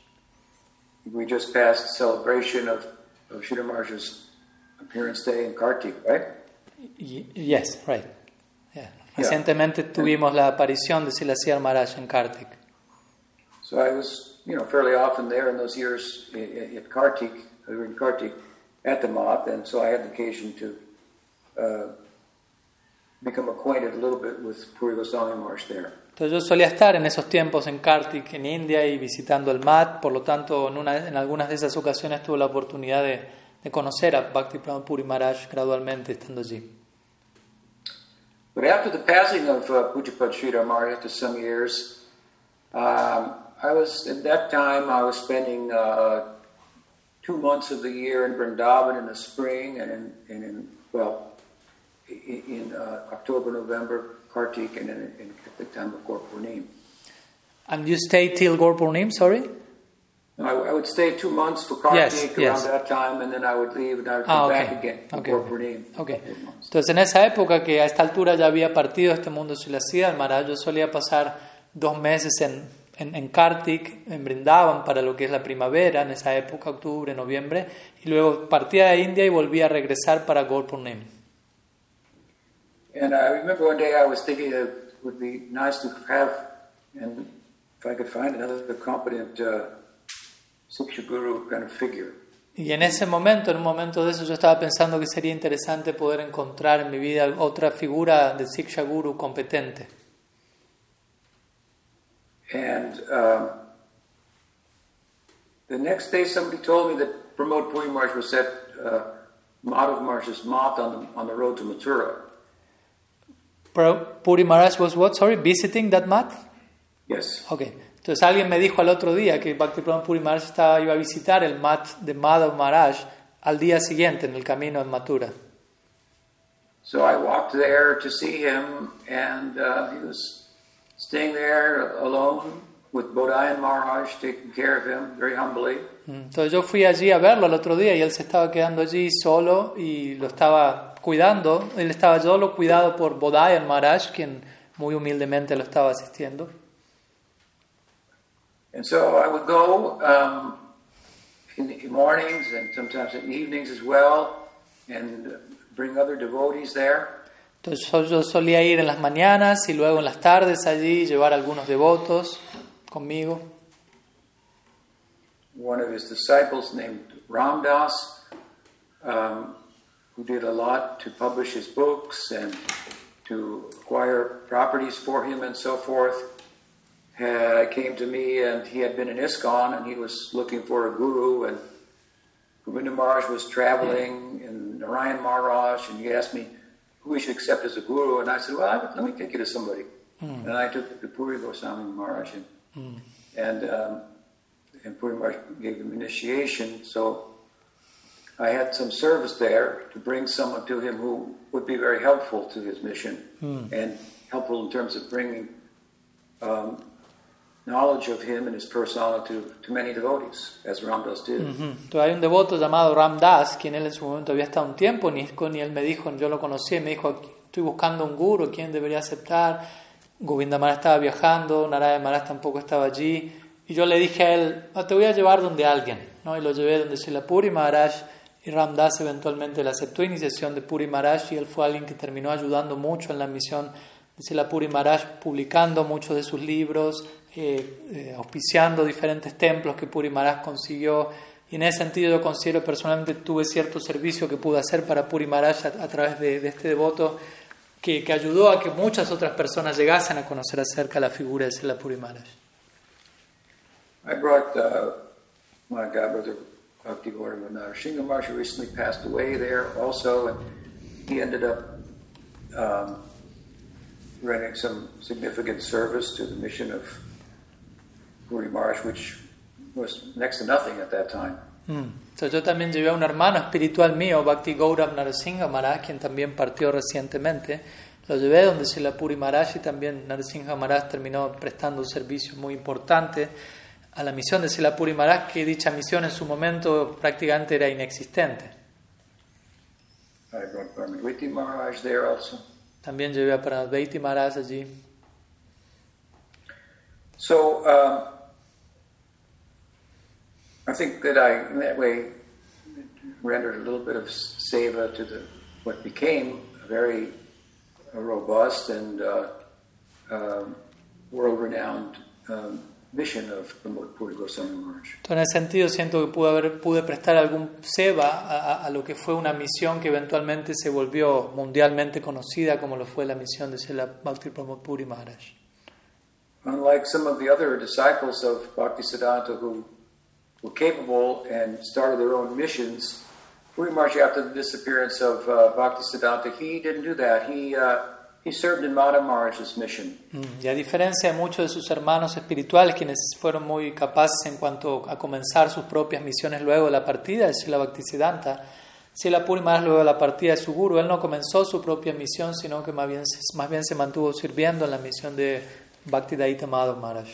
We just passed celebration of, of Shridhar Maharaj's appearance day in Kartik, right? Y- yes, right. Yeah. Recientemente tuvimos la aparición de Silasiyar Maharaj en Kartik. So I was, you know, fairly often there in those years at Kartik, uh, in Kartik, at the Moth, and so I had the occasion to uh, become acquainted a little bit with Puri Goswami Marsh there. Entonces yo solía estar en esos tiempos en Kartik, en India, y visitando el MAT, por lo tanto en, una, en algunas de esas ocasiones tuve la oportunidad de, de conocer a Bhakti Pramod Puri Maharaj gradualmente estando allí. But after the passing of uh, Pujapad Sridhar Maharaj, after some years, um, I was, at that time, I was spending uh, two months of the year in Vrindavan in the spring and in, and in well, in, in uh, October, November, Kartik, and in, in, at the time of Gorpurnim. And you stayed till Gaur Purnim, sorry? I, I would stay two months for Kartik Yes, around yes. that time, and then I would leave and I would Ah, come okay. back again for Okay. Gorpurnim. Ok. Entonces en esa época que a esta altura ya había partido este mundo Silasía, el Maharaj, solía pasar dos meses en, en, en Kartik, en Brindavan para lo que es la primavera, en esa época, octubre, noviembre, y luego partía de India y volvía a regresar para Gaur Purnim. And I remember one day I was thinking that it would be nice to have, and if I could find another competent uh, Guru kind of figure. Y en ese momento, en un momento de eso, yo estaba pensando que sería interesante poder encontrar en mi vida otra figura de Siksha Guru competente. And um, the next day somebody told me that Pramod Puri Marsh was at uh, Madhav Marsh's Mat on the, on the road to Mathura. Puri Maharaj was what? Sorry, visiting that mat? Yes. Ok. Entonces alguien me dijo al otro día que Bhaktivedanta Puri Maharaj estaba, iba a visitar el mat de Madhav Maharaj al día siguiente en el camino en Mathura. So I walked there to see him, and uh, he was staying there alone with Bodhayan Maharaj taking care of him very humbly. Mm, Entonces yo fui allí a verlo el otro día y él se estaba quedando allí solo y lo estaba cuidando. Él estaba solo cuidado por Bodhayan Maharaj, quien muy humildemente lo estaba asistiendo. And so I would go um, in the mornings and sometimes in the evenings as well, and bring other devotees there. Entonces yo, solía ir en las mañanas y luego en las tardes allí llevar algunos devotos conmigo. One of his disciples named Ramdas, um, who did a lot to publish his books and to acquire properties for him and so forth, had, came to me and he had been in ISKCON and he was looking for a guru and Govinda Maharaj was traveling and Narayan Maharaj and he asked me who we should accept as a guru? And I said, well, let me take you to somebody. And I took to Puri Goswami Maharaj and, and, um, and Puri Maharaj gave him initiation. So I had some service there to bring someone to him who would be very helpful to his mission and helpful in terms of bringing um, knowledge of him and his persona to, to many devotees, as Ramdas did. Ujú. Entonces hay un devoto llamado Ram Das, quien él en su momento había estado un tiempo en ISKCON y él me dijo, yo lo conocí, y me dijo, estoy buscando un guru, ¿quién debería aceptar? Govinda Maharaj estaba viajando, Narayana Maharaj tampoco estaba allí. Y yo le dije a él, "Ah, te voy a llevar donde alguien. ¿no? Y lo llevé donde Srila Puri Maharaj y Ram Das eventualmente le aceptó iniciación de Puri Maharaj y él fue alguien que terminó ayudando mucho en la misión de Srila Puri Maharaj, publicando muchos de sus libros, eh, eh, auspiciando diferentes templos que Puri Maharaj consiguió. Y en ese sentido yo considero personalmente tuve cierto servicio que pude hacer para Puri Maharaj a, a través de, de este devoto que, que ayudó a que muchas otras personas llegasen a conocer acerca de la figura de Srila Puri Maharaj. I brought uh, my godbrother Bhakti Gaurav Shinga Maharaj recently passed away there also, and he ended up um, rendering some significant service to the mission of Puri Maharaj, which was next to nothing at that time. Mm. Entonces, yo también llevé a un hermano espiritual mío, Bhakti Gaurav Narasimha Maharaj, quien también partió recientemente. Lo llevé donde Srila Puri Maharaj y también Narasimha Maharaj terminó prestando un servicio muy importante a la misión de Srila Puri Maharaj, que dicha misión en su momento prácticamente era inexistente. I brought Maharaj there also. También llevé a Pranadvaiti Maharaj allí. So um, I think that I, in that way, rendered a little bit of seva to the what became a very robust and uh, um, world-renowned um, mission of Pramod Puri Goswami Maharaj. Entonces, en ese sentido siento que pude, haber, pude prestar algún seva a, a- a lo que fue una misión que eventualmente se volvió mundialmente conocida como lo fue la misión de Srila Bhakti Pramod Puri Maharaj. Unlike some of the other disciples of Bhaktisiddhanta who were capable and started their own missions, Puri Maharaj, after the disappearance of uh, Bhaktisiddhanta, he didn't do that. He, uh, he served in Maharaj's mission. Mm, Y a diferencia de muchos de sus hermanos espirituales, quienes fueron muy capaces en cuanto a comenzar sus propias misiones luego de la partida de Srila Bhaktisiddhanta, Srila Puri luego de la partida de su guru, él no comenzó su propia misión, sino que más bien, más bien se mantuvo sirviendo en la misión de Bhaktidaita Madhav Maharaj.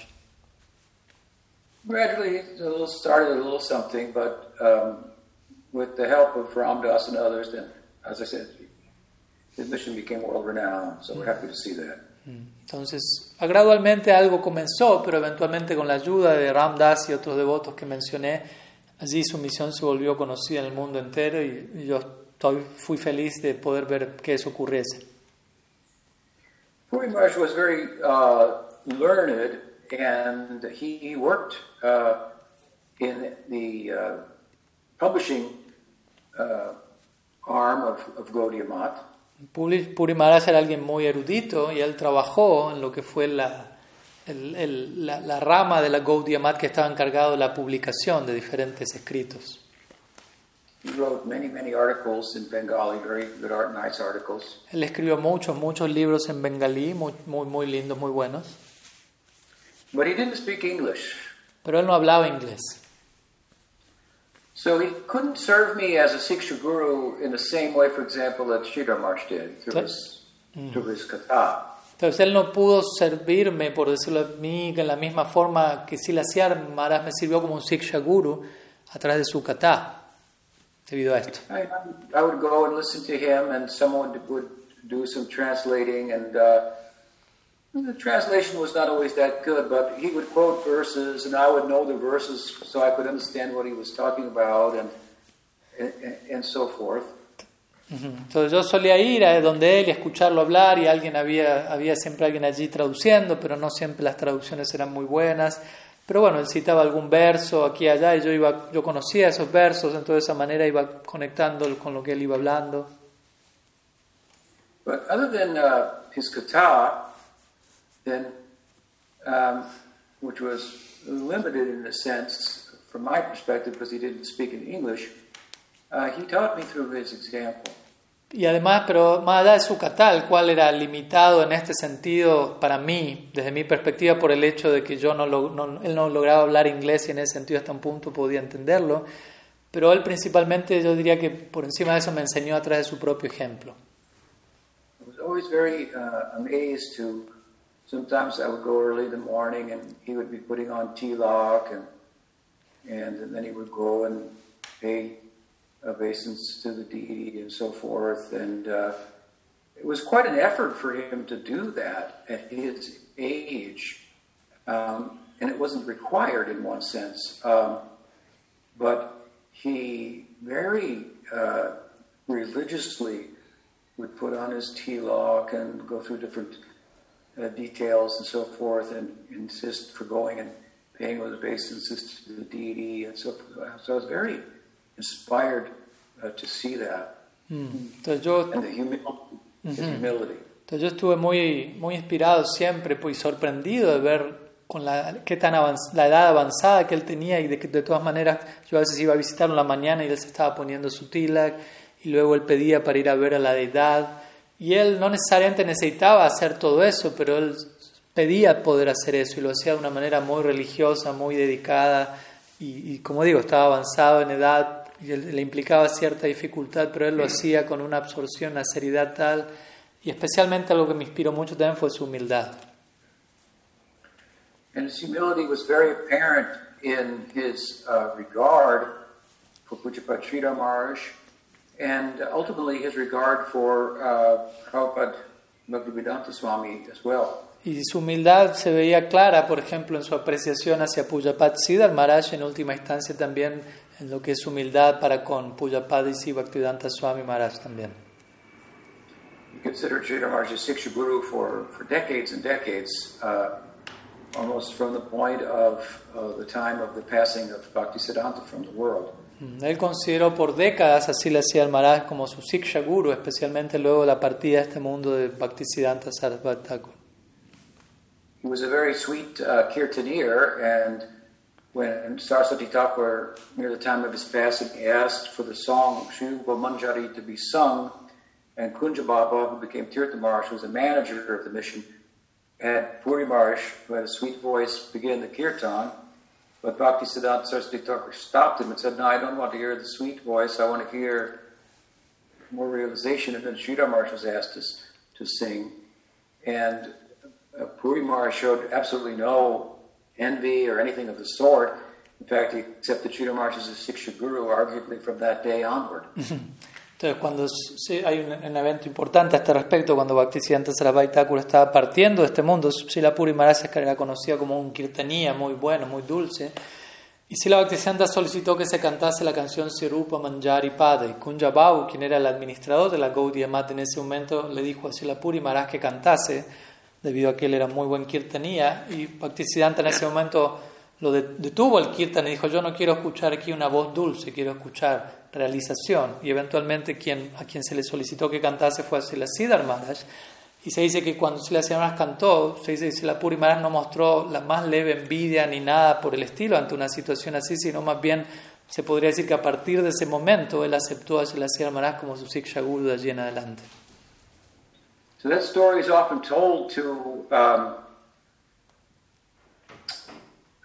Gradually, a little started a little something, but um, with the help of Ramdas and others, then, as I said, his mission became world renowned. So we're happy to see that. Entonces, gradualmente algo comenzó, pero eventualmente con la ayuda de Ram Das y otros devotos que mencioné, allí su misión se volvió conocida en el mundo entero y, y yo estoy, fui feliz de poder ver que eso ocurriese. Puri Maharaj was very uh, learned, and he, worked uh, in the uh, publishing uh, arm of, of Gaudiya Math. Puri, Maharaj era alguien muy erudito y él trabajó en lo que fue la, el- el- la, la rama de la Gaudiya Math que estaba encargado de la publicación de diferentes escritos. He wrote many, many articles in Bengali, very good art, nice articles. Él escribió muchos, muchos libros en bengalí, muy, muy, muy lindos, muy buenos, But he didn't speak English. pero él no hablaba inglés. So he couldn't serve me as a Siksha Guru in the same way, for example, that Sridhar Maharaj did through his, through his kata. Entonces él no pudo servirme, por decirlo a mí, en la misma forma que Silaciar Maharaj me sirvió como un Siksha Guru a través de su kata, debido a esto. I, I would go and listen to him, and someone would do some translating, and uh, the translation was not always that good, but he would quote verses, and I would know the verses so I could understand what he was talking about, and and, and so forth. Entonces yo solía ir a donde él y escucharlo hablar y alguien había, había siempre alguien allí traduciendo, pero no siempre las traducciones eran muy buenas. Pero bueno, él citaba algún verso aquí y allá y yo, iba, yo conocía esos versos, entonces de esa manera iba conectando con lo que él iba hablando. But other than uh, his kata, then, um, which was limited in a sense from my perspective because he didn't speak in English, uh, he taught me through his example. Y además, pero más allá de su kata, el cual era limitado en este sentido para mí, desde mi perspectiva, por el hecho de que yo no- él no lograba hablar inglés y en ese sentido hasta un punto podía entenderlo, pero él principalmente yo diría que por encima de eso me enseñó a través de su propio ejemplo. I was always very uh, amazed to. Sometimes I would go early in the morning, and he would be putting on tilak, and and then he would go and pay obeisance to the deity and so forth. And uh, it was quite an effort for him to do that at his age, um, and it wasn't required in one sense. Um, but he very uh, religiously would put on his tilak and go through different uh, details and so forth, and insist for going and paying with obeisances to the deity and so forth. So I was very inspired uh, to see that Mm. Entonces yo and the humility. Entonces yo estuve muy, muy inspirado siempre pues, y sorprendido de ver con la, qué tan avanz- la edad avanzada que él tenía y de que de todas maneras yo a veces iba a visitarlo en la mañana y él se estaba poniendo su tilak y luego él pedía para ir a ver a la deidad y él no necesariamente necesitaba hacer todo eso, pero él pedía poder hacer eso y lo hacía de una manera muy religiosa, muy dedicada. Y, y como digo, estaba avanzado en edad y él- le implicaba cierta dificultad, pero él lo hacía con una absorción, una seriedad tal. Y especialmente algo que me inspiró mucho también fue su humildad. And his humility was very apparent in his uh, regard for Pujapat Sridhar Maharaj and ultimately his regard for uh, Prabhupada Bhaktivedanta Swami as well. Y su humildad se veía clara, por ejemplo, en su apreciación hacia Pujapat Siddhar Maharaj, en última instancia también en lo que es humildad para con Pujapadisi Bhaktivedanta Swami Maharaj también. He considered Sridhar Maharaj as Siksha Guru for, for decades and decades, uh, almost from the point of uh, the time of the passing of Bhaktisiddhanta from the world. Él consideró por décadas a Silasiyar Maharaj como su Siksha Guru, especialmente luego de la partida de este mundo de Bhaktisiddhanta Sarasvati Thakur. He was a very sweet uh, and when Saraswati Thakur, near the time of his passing, asked for the song Shubha Manjari to be sung, and Kunja Baba, who became Tirtha was a manager of the mission, had Puri Maharaj, who had a sweet voice, begin the kirtan. But Bhakti Siddhanta Saraswati Thakur stopped him and said, No, I don't want to hear the sweet voice. I want to hear more realization. And then Sridhar Maharaj was asked to, to sing. And uh, Puri Maharaj showed absolutely no envy or anything of the sort. In fact, he accepted Sridhar Maharaj as a Siksha Guru, arguably from that day onward. Entonces, cuando hay un, evento importante a este respecto, cuando Bhaktisiddhanta Thakur estaba partiendo de este mundo, Srila Puri Maharaj era conocido como un kirtanía muy bueno, muy dulce, y Srila Bhaktisiddhanta solicitó que se cantase la canción Sirupa Manjari Pada, y Kunja Babu, quien era el administrador de la Gaudiya Mata en ese momento, le dijo a Srila Puri que cantase, debido a que él era muy buen kirtanía, y Bhaktisiddhanta en ese momento lo detuvo el kirtan y dijo, yo no quiero escuchar aquí una voz dulce, quiero escuchar realización. Y eventualmente quien, a quien se le solicitó que cantase fue Sila Siddhar Maharaj. Y se dice que cuando Sila Siddhar cantó, se dice que Sila Puri no mostró la más leve envidia ni nada por el estilo ante una situación así, sino más bien se podría decir que a partir de ese momento él aceptó a Sila Siddhar como su Siksha Guru de allí en adelante. So that story is often told to um,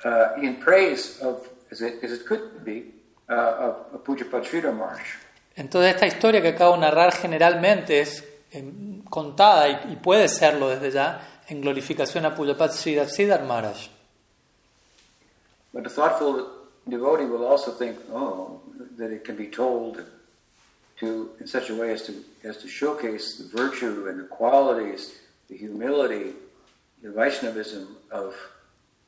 uh, in praise of, as it, as it could be, uh, of Pujapad Sridhar Maharaj. Entonces esta historia que acabo de narrar generalmente es eh, contada y, y puede serlo desde ya en glorificación a Pujapat Siddhar Maharaj. But a thoughtful devotee will also think, oh, that it can be told to in such a way as to as to showcase the virtue and the qualities, the humility, the Vaishnavism of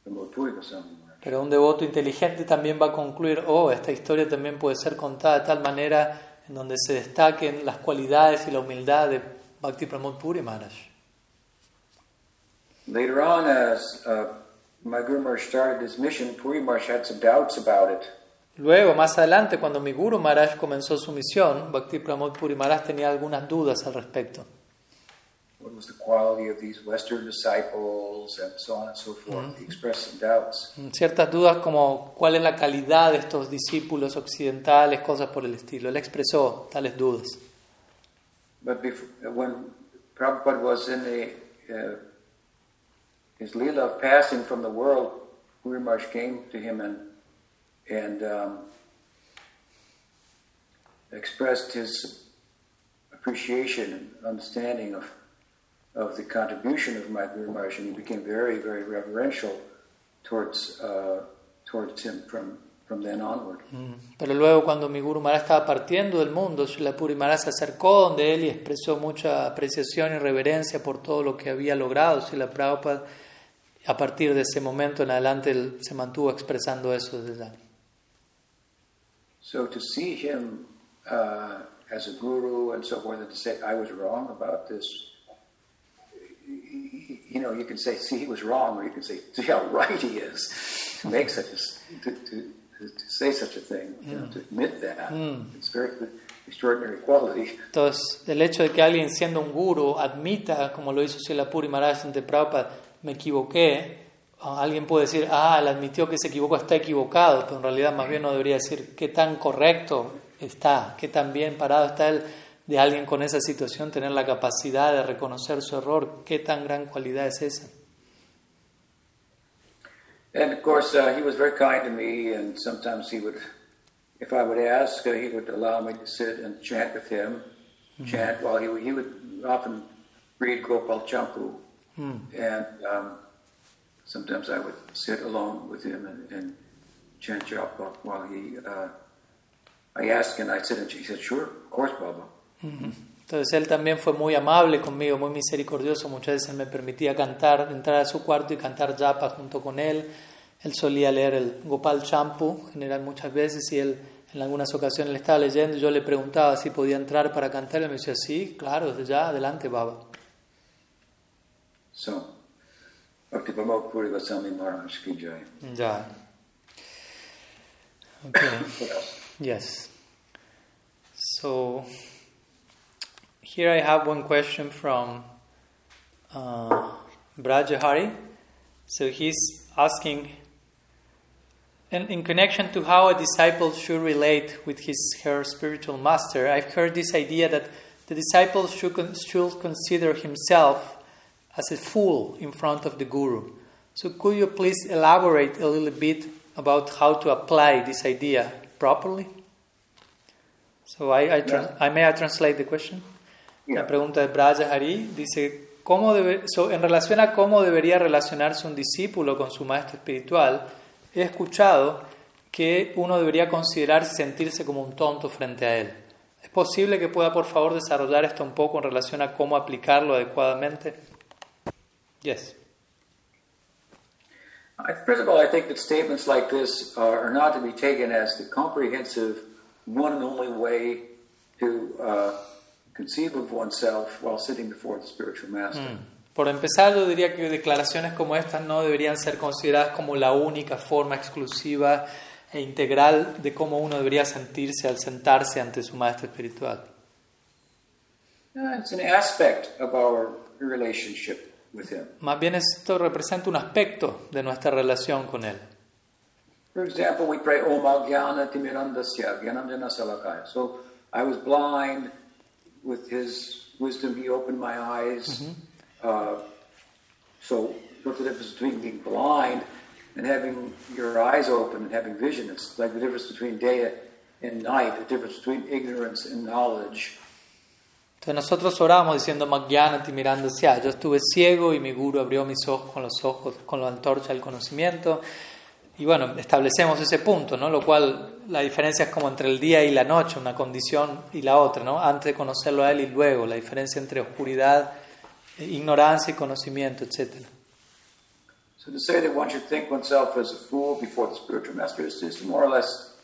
the Murpuri Goswami. Pero un devoto inteligente también va a concluir, oh, esta historia también puede ser contada de tal manera en donde se destaquen las cualidades y la humildad de Bhakti Pramod Puri Maharaj. Later on, as uh, my Guru Maharaj started his mission, Puri Maharaj had some doubts about it. Luego, más adelante, cuando mi Guru Maharaj comenzó su misión, Bhakti Pramod Puri Maharaj tenía algunas dudas al respecto. What was the quality of these Western disciples and so on and so forth? He expressed some doubts. Ciertas dudas como cuál es la calidad de estos discípulos occidentales, cosas por el estilo. Él expresó tales dudas. But before, when Prabhupada was in the, uh, his lila of passing from the world, Guru Maharaj came to him and, and um, expressed his appreciation and understanding of, of the contribution of my Guru Maharaj, and he became very, very reverential towards, uh, towards him from, from then onward. Mm. Pero luego cuando mi Guru Maharaj estaba partiendo del mundo, Srila Puri Maharaj se acercó donde él y expresó mucha apreciación y reverencia por todo lo que había logrado. Srila Prabhupada, a partir de ese momento en adelante, él se mantuvo expresando eso desde allá. So to see him uh, as a guru and so forth, and to say I was wrong about this, you know, you can say, see, he was wrong, or you can say, see how right he is to make such a, to, to, to say such a thing, you know, to admit that. It's very extraordinary quality. Entonces, el hecho de que alguien siendo un guru admita, como lo hizo Srila Puri Maharaj ante Prabhupada, me equivoqué, ah, alguien puede decir, ah, él admitió que se equivocó, está equivocado, pero en realidad más bien no debería decir qué tan correcto está, qué tan bien parado está él de alguien con esa situación, tener la capacidad de reconocer su error, qué tan gran cualidad es esa. And of course, uh, he was very kind to me, and sometimes he would, if I would ask, uh, he would allow me to sit and chant with him, chant while he would, he would often read Gopal Champu, and um, sometimes I would sit alone with him and, and chant japa while he. Uh, I asked, and I said, and he said, "Sure, of course, Baba." Entonces él también fue muy amable conmigo, muy misericordioso. Muchas veces él me permitía cantar, entrar a su cuarto y cantar japa junto con él. Él solía leer el Gopal Champu, en general muchas veces, y él En algunas ocasiones le estaba leyendo y yo le preguntaba si podía entrar para cantar y él me decía, sí, claro, desde ya, adelante, Baba. So, Bhakti Pramod Puri Goswami Maharaj ki jai. Ya. Okay. Yes. So here I have one question from uh, Brajahari. So he's asking, in, in connection to how a disciple should relate with his her spiritual master, I've heard this idea that the disciple should, should consider himself as a fool in front of the guru. So could you please elaborate a little bit about how to apply this idea properly? So I, I, trans- I may I translate the question. La pregunta de Braja Hari dice, ¿cómo debe, so, en relación a cómo debería relacionarse un discípulo con su maestro espiritual, he escuchado que uno debería considerarse y sentirse como un tonto frente a él. ¿Es posible que pueda, por favor, desarrollar esto un poco en relación a cómo aplicarlo adecuadamente? Yes. First of all, I think that statements like this are, are not to be taken as the comprehensive, one and only way to uh, conceive of oneself while sitting before the spiritual master. Por empezar, yo diría que declaraciones como estas no deberían ser consideradas como la única forma exclusiva e integral de cómo uno debería sentirse al sentarse ante su maestro espiritual. Uh, it's an aspect of our relationship with him. Más bien esto representa un aspecto de nuestra relación con él. For example, we pray Om Agyana Timirandasya Gyananjana Salakaya. So I was blind. With his wisdom, he opened my eyes. Uh, so what's the difference between being blind and having your eyes open and having vision? It's like the difference between day and night, the difference between ignorance and knowledge. Entonces nosotros oramos diciendo Magyanati mirando hacia yo estuve ciego y mi guru abrió mis ojos con los ojos con la antorcha del conocimiento y bueno establecemos ese punto no lo cual la diferencia es como entre el día y la noche una condición y la otra no antes de conocerlo a él y luego la diferencia entre oscuridad eh, ignorancia y conocimiento etcétera. So to say that one should think oneself as a fool before the spiritual master is just more or less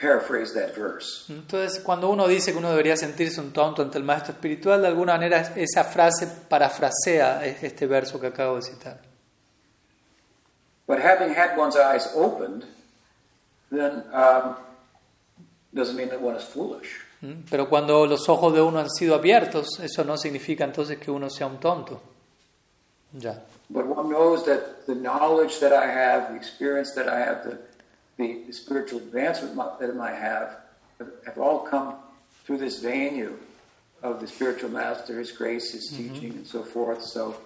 paraphrase that verse. entonces cuando uno dice que uno debería sentirse un tonto ante el maestro espiritual de alguna manera esa frase parafrasea este verso que acabo de citar But having had one's eyes opened, then um, doesn't mean that one is foolish. ¿Mm? Pero cuando los ojos de uno han sido abiertos, eso no significa entonces que uno sea un tonto. Ya. But one knows that the knowledge that I have, the experience that I have, the, the, spiritual advancement that I have, have, have all come through this venue of the spiritual master, his grace, his teaching, and so forth. So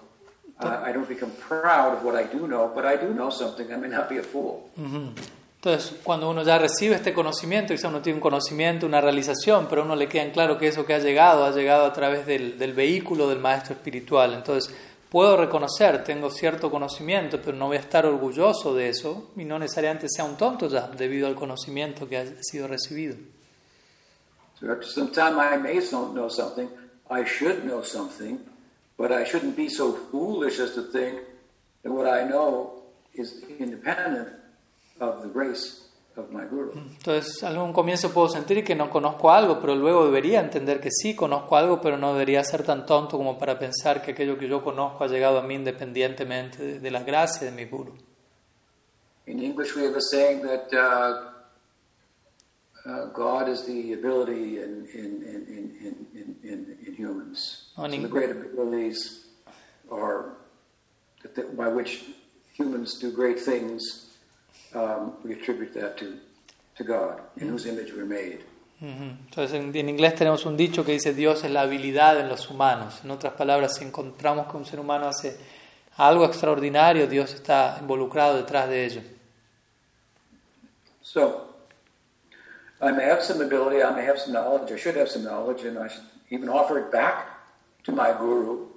I don't become proud of what I do know, but I do know something. I may not be a fool. Entonces, cuando uno ya recibe este conocimiento, quizá uno tiene un conocimiento, una realización, pero a uno le queda en claro que eso que ha llegado, ha llegado a través del, del vehículo del maestro espiritual. Entonces, puedo reconocer, tengo cierto conocimiento, pero no voy a estar orgulloso de eso y no necesariamente sea un tonto ya, debido al conocimiento que ha sido recibido. So after some time, I may know something. I should know something, but I shouldn't be so foolish as to think that what I know is independent of the grace of my guru. Entonces, en algún comienzo puedo sentir que no conozco algo, pero luego debería entender que sí conozco algo, pero no debería ser tan tonto como para pensar que aquello que yo conozco ha llegado a mí independientemente de, de la gracia de mi guru. In English, we have a saying that uh, God is the ability in, in, in, in, in, in, in, in humans. So the great abilities are that, by which humans do great things. Um, we attribute that to, to God, in whose image we're made. Ujú. Entonces, en, en inglés tenemos un dicho que dice Dios es la habilidad en los humanos. En otras palabras, si encontramos que un ser humano hace algo extraordinario, Dios está involucrado detrás de ello. So, I may have some ability, I may have some knowledge, I should have some knowledge, and I should even offer it back to my guru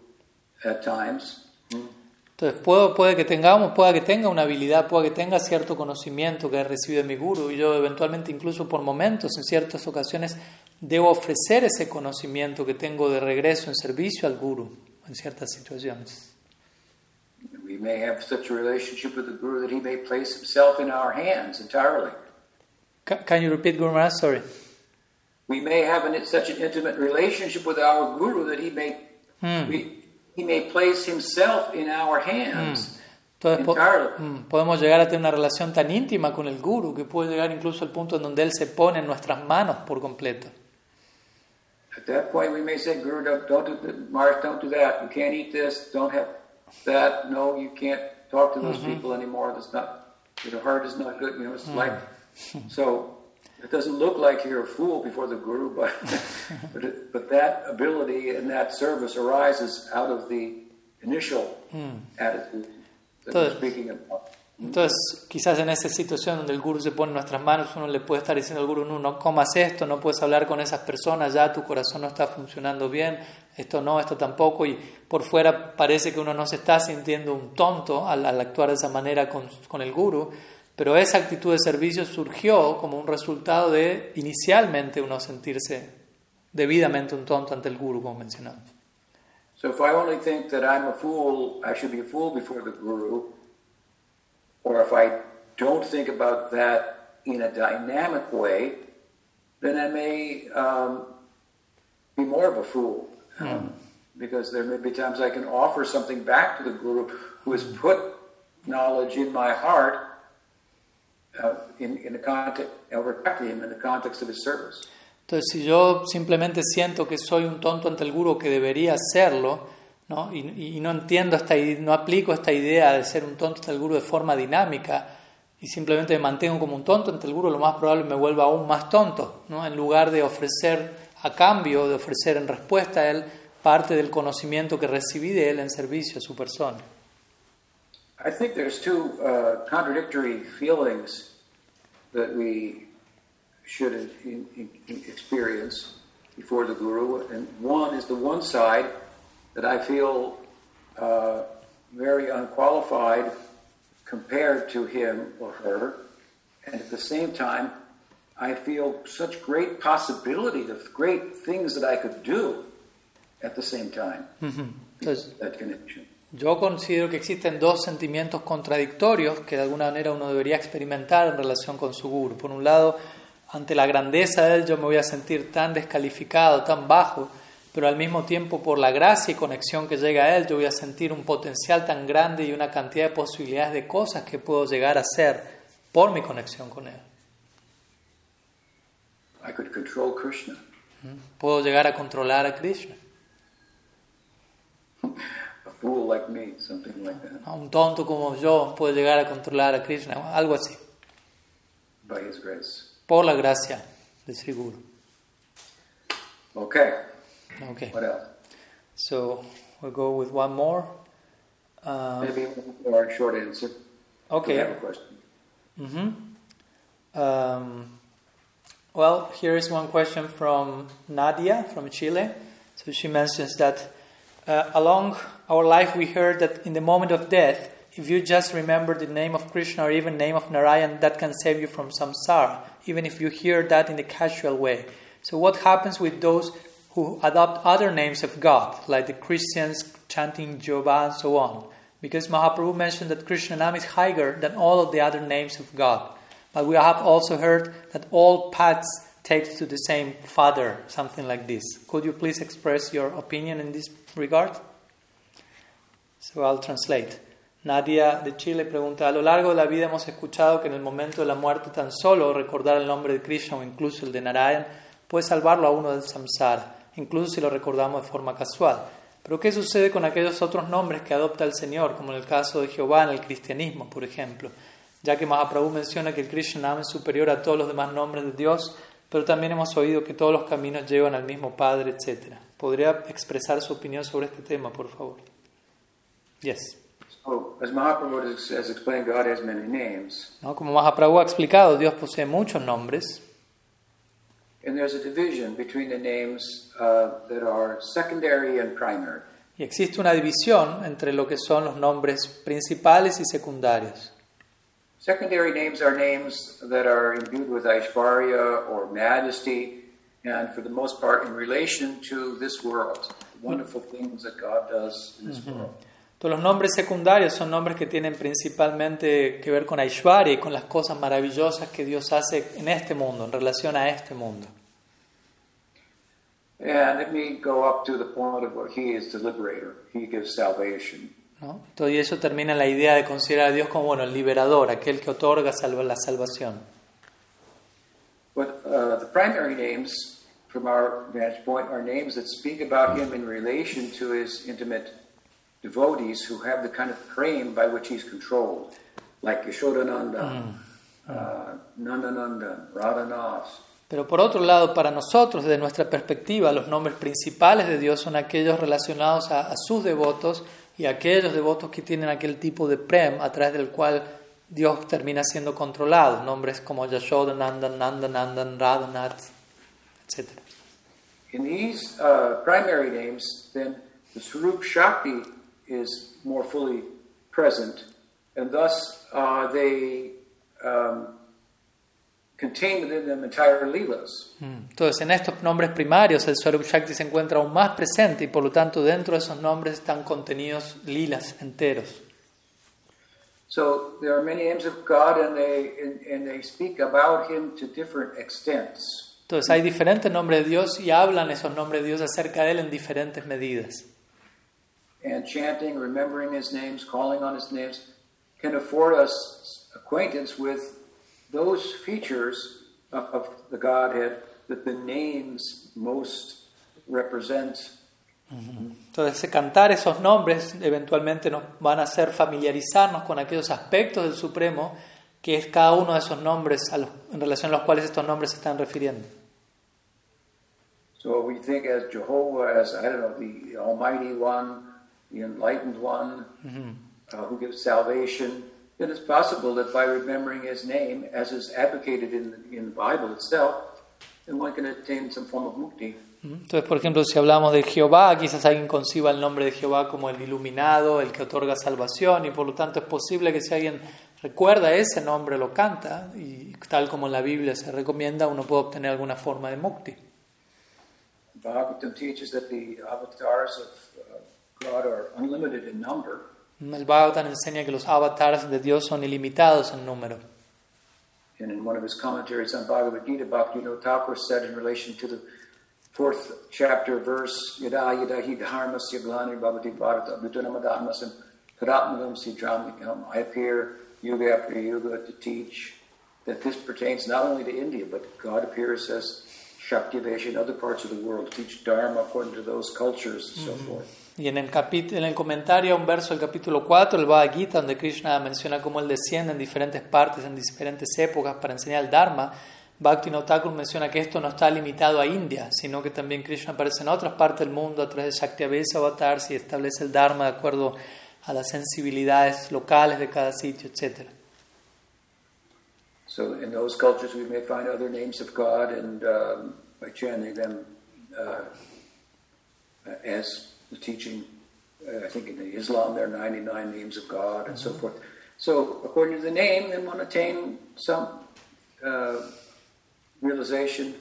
at times. Entonces, puedo, puede que tengamos, pueda que tenga una habilidad, pueda que tenga cierto conocimiento que he recibido de mi guru, y yo eventualmente, incluso por momentos, en ciertas ocasiones, debo ofrecer ese conocimiento que tengo de regreso en servicio al guru en ciertas situaciones. We may have such a relationship with the guru that he may place himself in our hands entirely. Ca- Can you repeat, Guru Maharaj? Sorry. We may have an, such an intimate relationship with our guru that he may Mm. we, he may place himself in our hands Entonces po- entirely. mm, podemos llegar a tener una relación tan íntima con el Guru que puede llegar incluso al punto en donde Él se pone en nuestras manos por completo. At that point, we may say, Guru, don't, don't do th- Mars, don't do that. You can't eat this. Don't have that. No, you can't talk to those people anymore. That's not. Your heart is not good. You know, it's like. So it doesn't look like you're a fool before the Guru, but but, it, but that ability and that service arises out of the initial attitude that we're Entonces- speaking about. Entonces, quizás en esa situación donde el Guru se pone en nuestras manos, uno le puede estar diciendo al Guru, no, no comas esto, no puedes hablar con esas personas, ya tu corazón no está funcionando bien, esto no, esto tampoco, y por fuera parece que uno no se está sintiendo un tonto al, al actuar de esa manera con, con el Guru, pero esa actitud de servicio surgió como un resultado de inicialmente uno sentirse debidamente un tonto ante el Guru, como mencionamos. So if I only think that I'm a fool, I should be a fool before the guru, or if I don't think about that in a dynamic way, then I may um, be more of a fool. Um, because there may be times I can offer something back to the guru who has put knowledge in my heart Entonces, si yo simplemente siento que soy un tonto ante el guru que debería serlo, ¿no? Y, y no entiendo esta no aplico esta idea de ser un tonto ante el guru de forma dinámica y simplemente me mantengo como un tonto ante el guru, lo más probable me vuelva aún más tonto, ¿no? En lugar de ofrecer a cambio, de ofrecer en respuesta a él parte del conocimiento que recibí de él en servicio a su persona. I think there's two uh, contradictory feelings that we should in, in, in experience before the guru, and one is the one side that I feel uh, very unqualified compared to him or her, and at the same time, I feel such great possibility of great things that I could do at the same time. Entonces, That connection. Yo considero que existen dos sentimientos contradictorios que de alguna manera uno debería experimentar en relación con su guru. Por un lado, ante la grandeza de él yo me voy a sentir tan descalificado, tan bajo, pero al mismo tiempo por la gracia y conexión que llega a él yo voy a sentir un potencial tan grande y una cantidad de posibilidades de cosas que puedo llegar a hacer por mi conexión con él. I could control Krishna. Puedo llegar a controlar a Krishna. A fool like me, something like that, ¿no? Un tonto como yo puede llegar a controlar a Krishna, algo así, by His grace. por la gracia de Sri Guru. Okay, Okay. what else? So we'll go with one more. Um, Maybe one more short answer. Okay. have a question. hmm Um, well, here is one question from Nadia from Chile. So she mentions that uh, along our life we heard that in the moment of death, if you just remember the name of Krishna or even name of Narayan, that can save you from samsara, even if you hear that in a casual way. So what happens with those who adopt other names of God, like the Christians chanting Jehovah and so on? Because Mahaprabhu mentioned that Krishna name is higher than all of the other names of God. But we have also heard that all paths take to the same Father, something like this. Could you please express your opinion in this regard? So I'll translate. Nadia de Chile pregunta, a lo largo de la vida hemos escuchado que en el momento de la muerte tan solo recordar el nombre de Krishna o incluso el de Narayan puede salvarlo a uno del samsara, incluso si lo recordamos de forma casual. Pero ¿qué sucede con aquellos otros nombres que adopta el Señor, como en el caso de Jehová en el cristianismo, por ejemplo? Ya que Mahaprabhu menciona que el Krishna es superior a todos los demás nombres de Dios, pero también hemos oído que todos los caminos llevan al mismo Padre, etc. ¿Podría expresar su opinión sobre este tema, por favor? Yes. So, as Mahaprabhu has, explained, God has many names, ¿No? Como Mahaprabhu ha explicado, Dios posee muchos nombres and there's a division between the names uh, that are secondary and primary. y existe una división entre lo que son los nombres principales y secundarios. Secondary names are names that are imbued with Aishvarya or majesty, and for the most part in relation to this world, the wonderful things that God does in this world. Todos los nombres secundarios son nombres que tienen principalmente que ver con Aishwarya y con las cosas maravillosas que Dios hace en este mundo, en relación a este mundo. And it may go up to the point of where He is the liberator. He gives salvation. ¿no? Todo y eso termina la idea de considerar a Dios como bueno, el liberador, aquel que otorga salva, la salvación. But uh, the primary names, from our vantage point, are names that speak about Him in relation to His intimate devotees who have the kind of prem by which He's controlled, like Yashodananda, uh, Nandananda, Radhanath. Pero por otro lado, para nosotros, desde nuestra perspectiva, los nombres principales de Dios son aquellos relacionados a, a sus devotos y aquellos devotos que tienen aquel tipo de prem a través del cual Dios termina siendo controlado. Nombres como Yashoda, Nandan, Nandan, Nandan, Radhanath, etc. In these uh, primary names, then the Swarup Shakti is more fully present, and thus uh, they um, contain within them entire Leelas. Mm. Entonces, en estos nombres primarios, el Swarup Shakti se encuentra aún más presente y por lo tanto dentro de esos nombres están contenidos lilas enteros. So there are many names of God, and they and, and they speak about Him to different extents. Entonces, hay diferentes nombres de Dios y hablan esos nombres de Dios acerca de Él en diferentes medidas. And chanting, remembering His names, calling on His names, can afford us acquaintance with those features of, of the Godhead that the names most represent. Entonces, cantar esos nombres eventualmente nos van a hacer familiarizarnos con aquellos aspectos del Supremo que es cada uno de esos nombres a los- en relación a los cuales estos nombres se están refiriendo. So we think as Jehovah as I don't know the Almighty One, the Enlightened One, uh, who gives salvation. Then it's possible that by remembering His name, as is advocated in the, in the Bible itself, then one can attain some form of mukti. Entonces, por ejemplo, si hablamos de Jehová, quizás alguien conciba el nombre de Jehová como el iluminado, el que otorga salvación, y por lo tanto es posible que si alguien recuerda ese nombre, lo canta, y tal como en la Biblia se recomienda, uno puede obtener alguna forma de mukti. Bhagavatam teaches that the avatars of El Bhagavatam enseña que los avatars de Dios son ilimitados en número. and in one of his commentaries on Bhagavad Gita, Bhaktivinoda Thakur said in relation to the fourth chapter, verse Yada Yada Hi Dharmasya Glani Bhavati Bharata Abhitunamadanmasam Karatmanam Sidramikam. I appear yuga after yuga to teach that this pertains not only to India, but God appears as Shaktyavesh in other parts of the world, to teach Dharma according to those cultures and so mm-hmm. forth. Y en el, en el comentario a un verso del capítulo 4, el Bhagavad Gita, donde Krishna menciona cómo él desciende en diferentes partes, en diferentes épocas para enseñar el Dharma, Bhakti Thakur menciona que esto no está limitado a India, sino que también Krishna aparece en otras partes del mundo a través de Shaktiavesa avatars y establece el Dharma de acuerdo a las sensibilidades locales de cada sitio, etc. So in those cultures, we may find other names of God, and um, by chanting them uh, as the teaching, uh, I think in the Islam there are 99 names of God and so forth. So according to the name, then one attain some uh, realization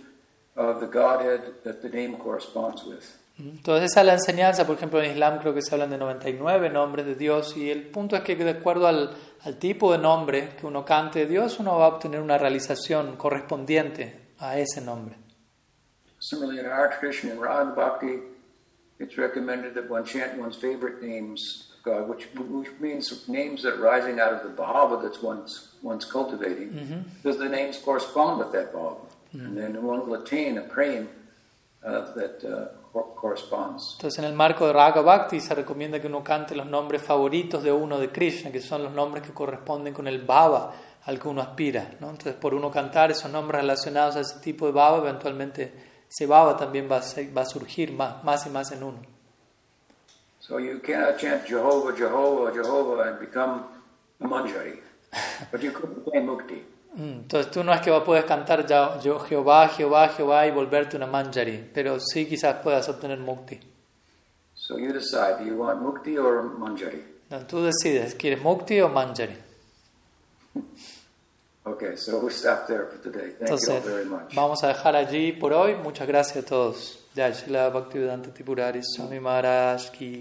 of the Godhead that the name corresponds with. Entonces esa es la enseñanza, por ejemplo en Islam creo que se hablan de 99 nombres de Dios y el punto es que de acuerdo al, al tipo de nombre que uno cante de Dios, uno va a obtener una realización correspondiente a ese nombre. Similarly, in our tradition, in Radha Bhakti, it's recommended that one chant one's favorite names of God, which, which means names that are rising out of the bhava that's one's, one's cultivating, because the names correspond with that bhava. And then one will attain a praying uh, that uh. Entonces en el marco de Raga Bhakti se recomienda que uno cante los nombres favoritos de uno de Krishna, que son los nombres que corresponden con el bhava al que uno aspira. ¿no? Entonces por uno cantar esos nombres relacionados a ese tipo de bhava, eventualmente ese bhava también va a, ser- va a surgir más, más y más en uno. So you cannot chant Jehovah, Jehovah, Jehovah and become a manjari. but you could mukti. Mm, Entonces tú no es que puedes cantar ya, yo, Jehová, Jehová, Jehová y volverte una manjari, pero sí quizás puedas obtener mukti. So you decide, do you want mukti or manjari? No, tú decides, ¿quieres mukti o manjari? Entonces very much. vamos a dejar allí por hoy. Muchas gracias a todos. Jai Shila Bhaktivedanta Tipurari Swami Maharaj ki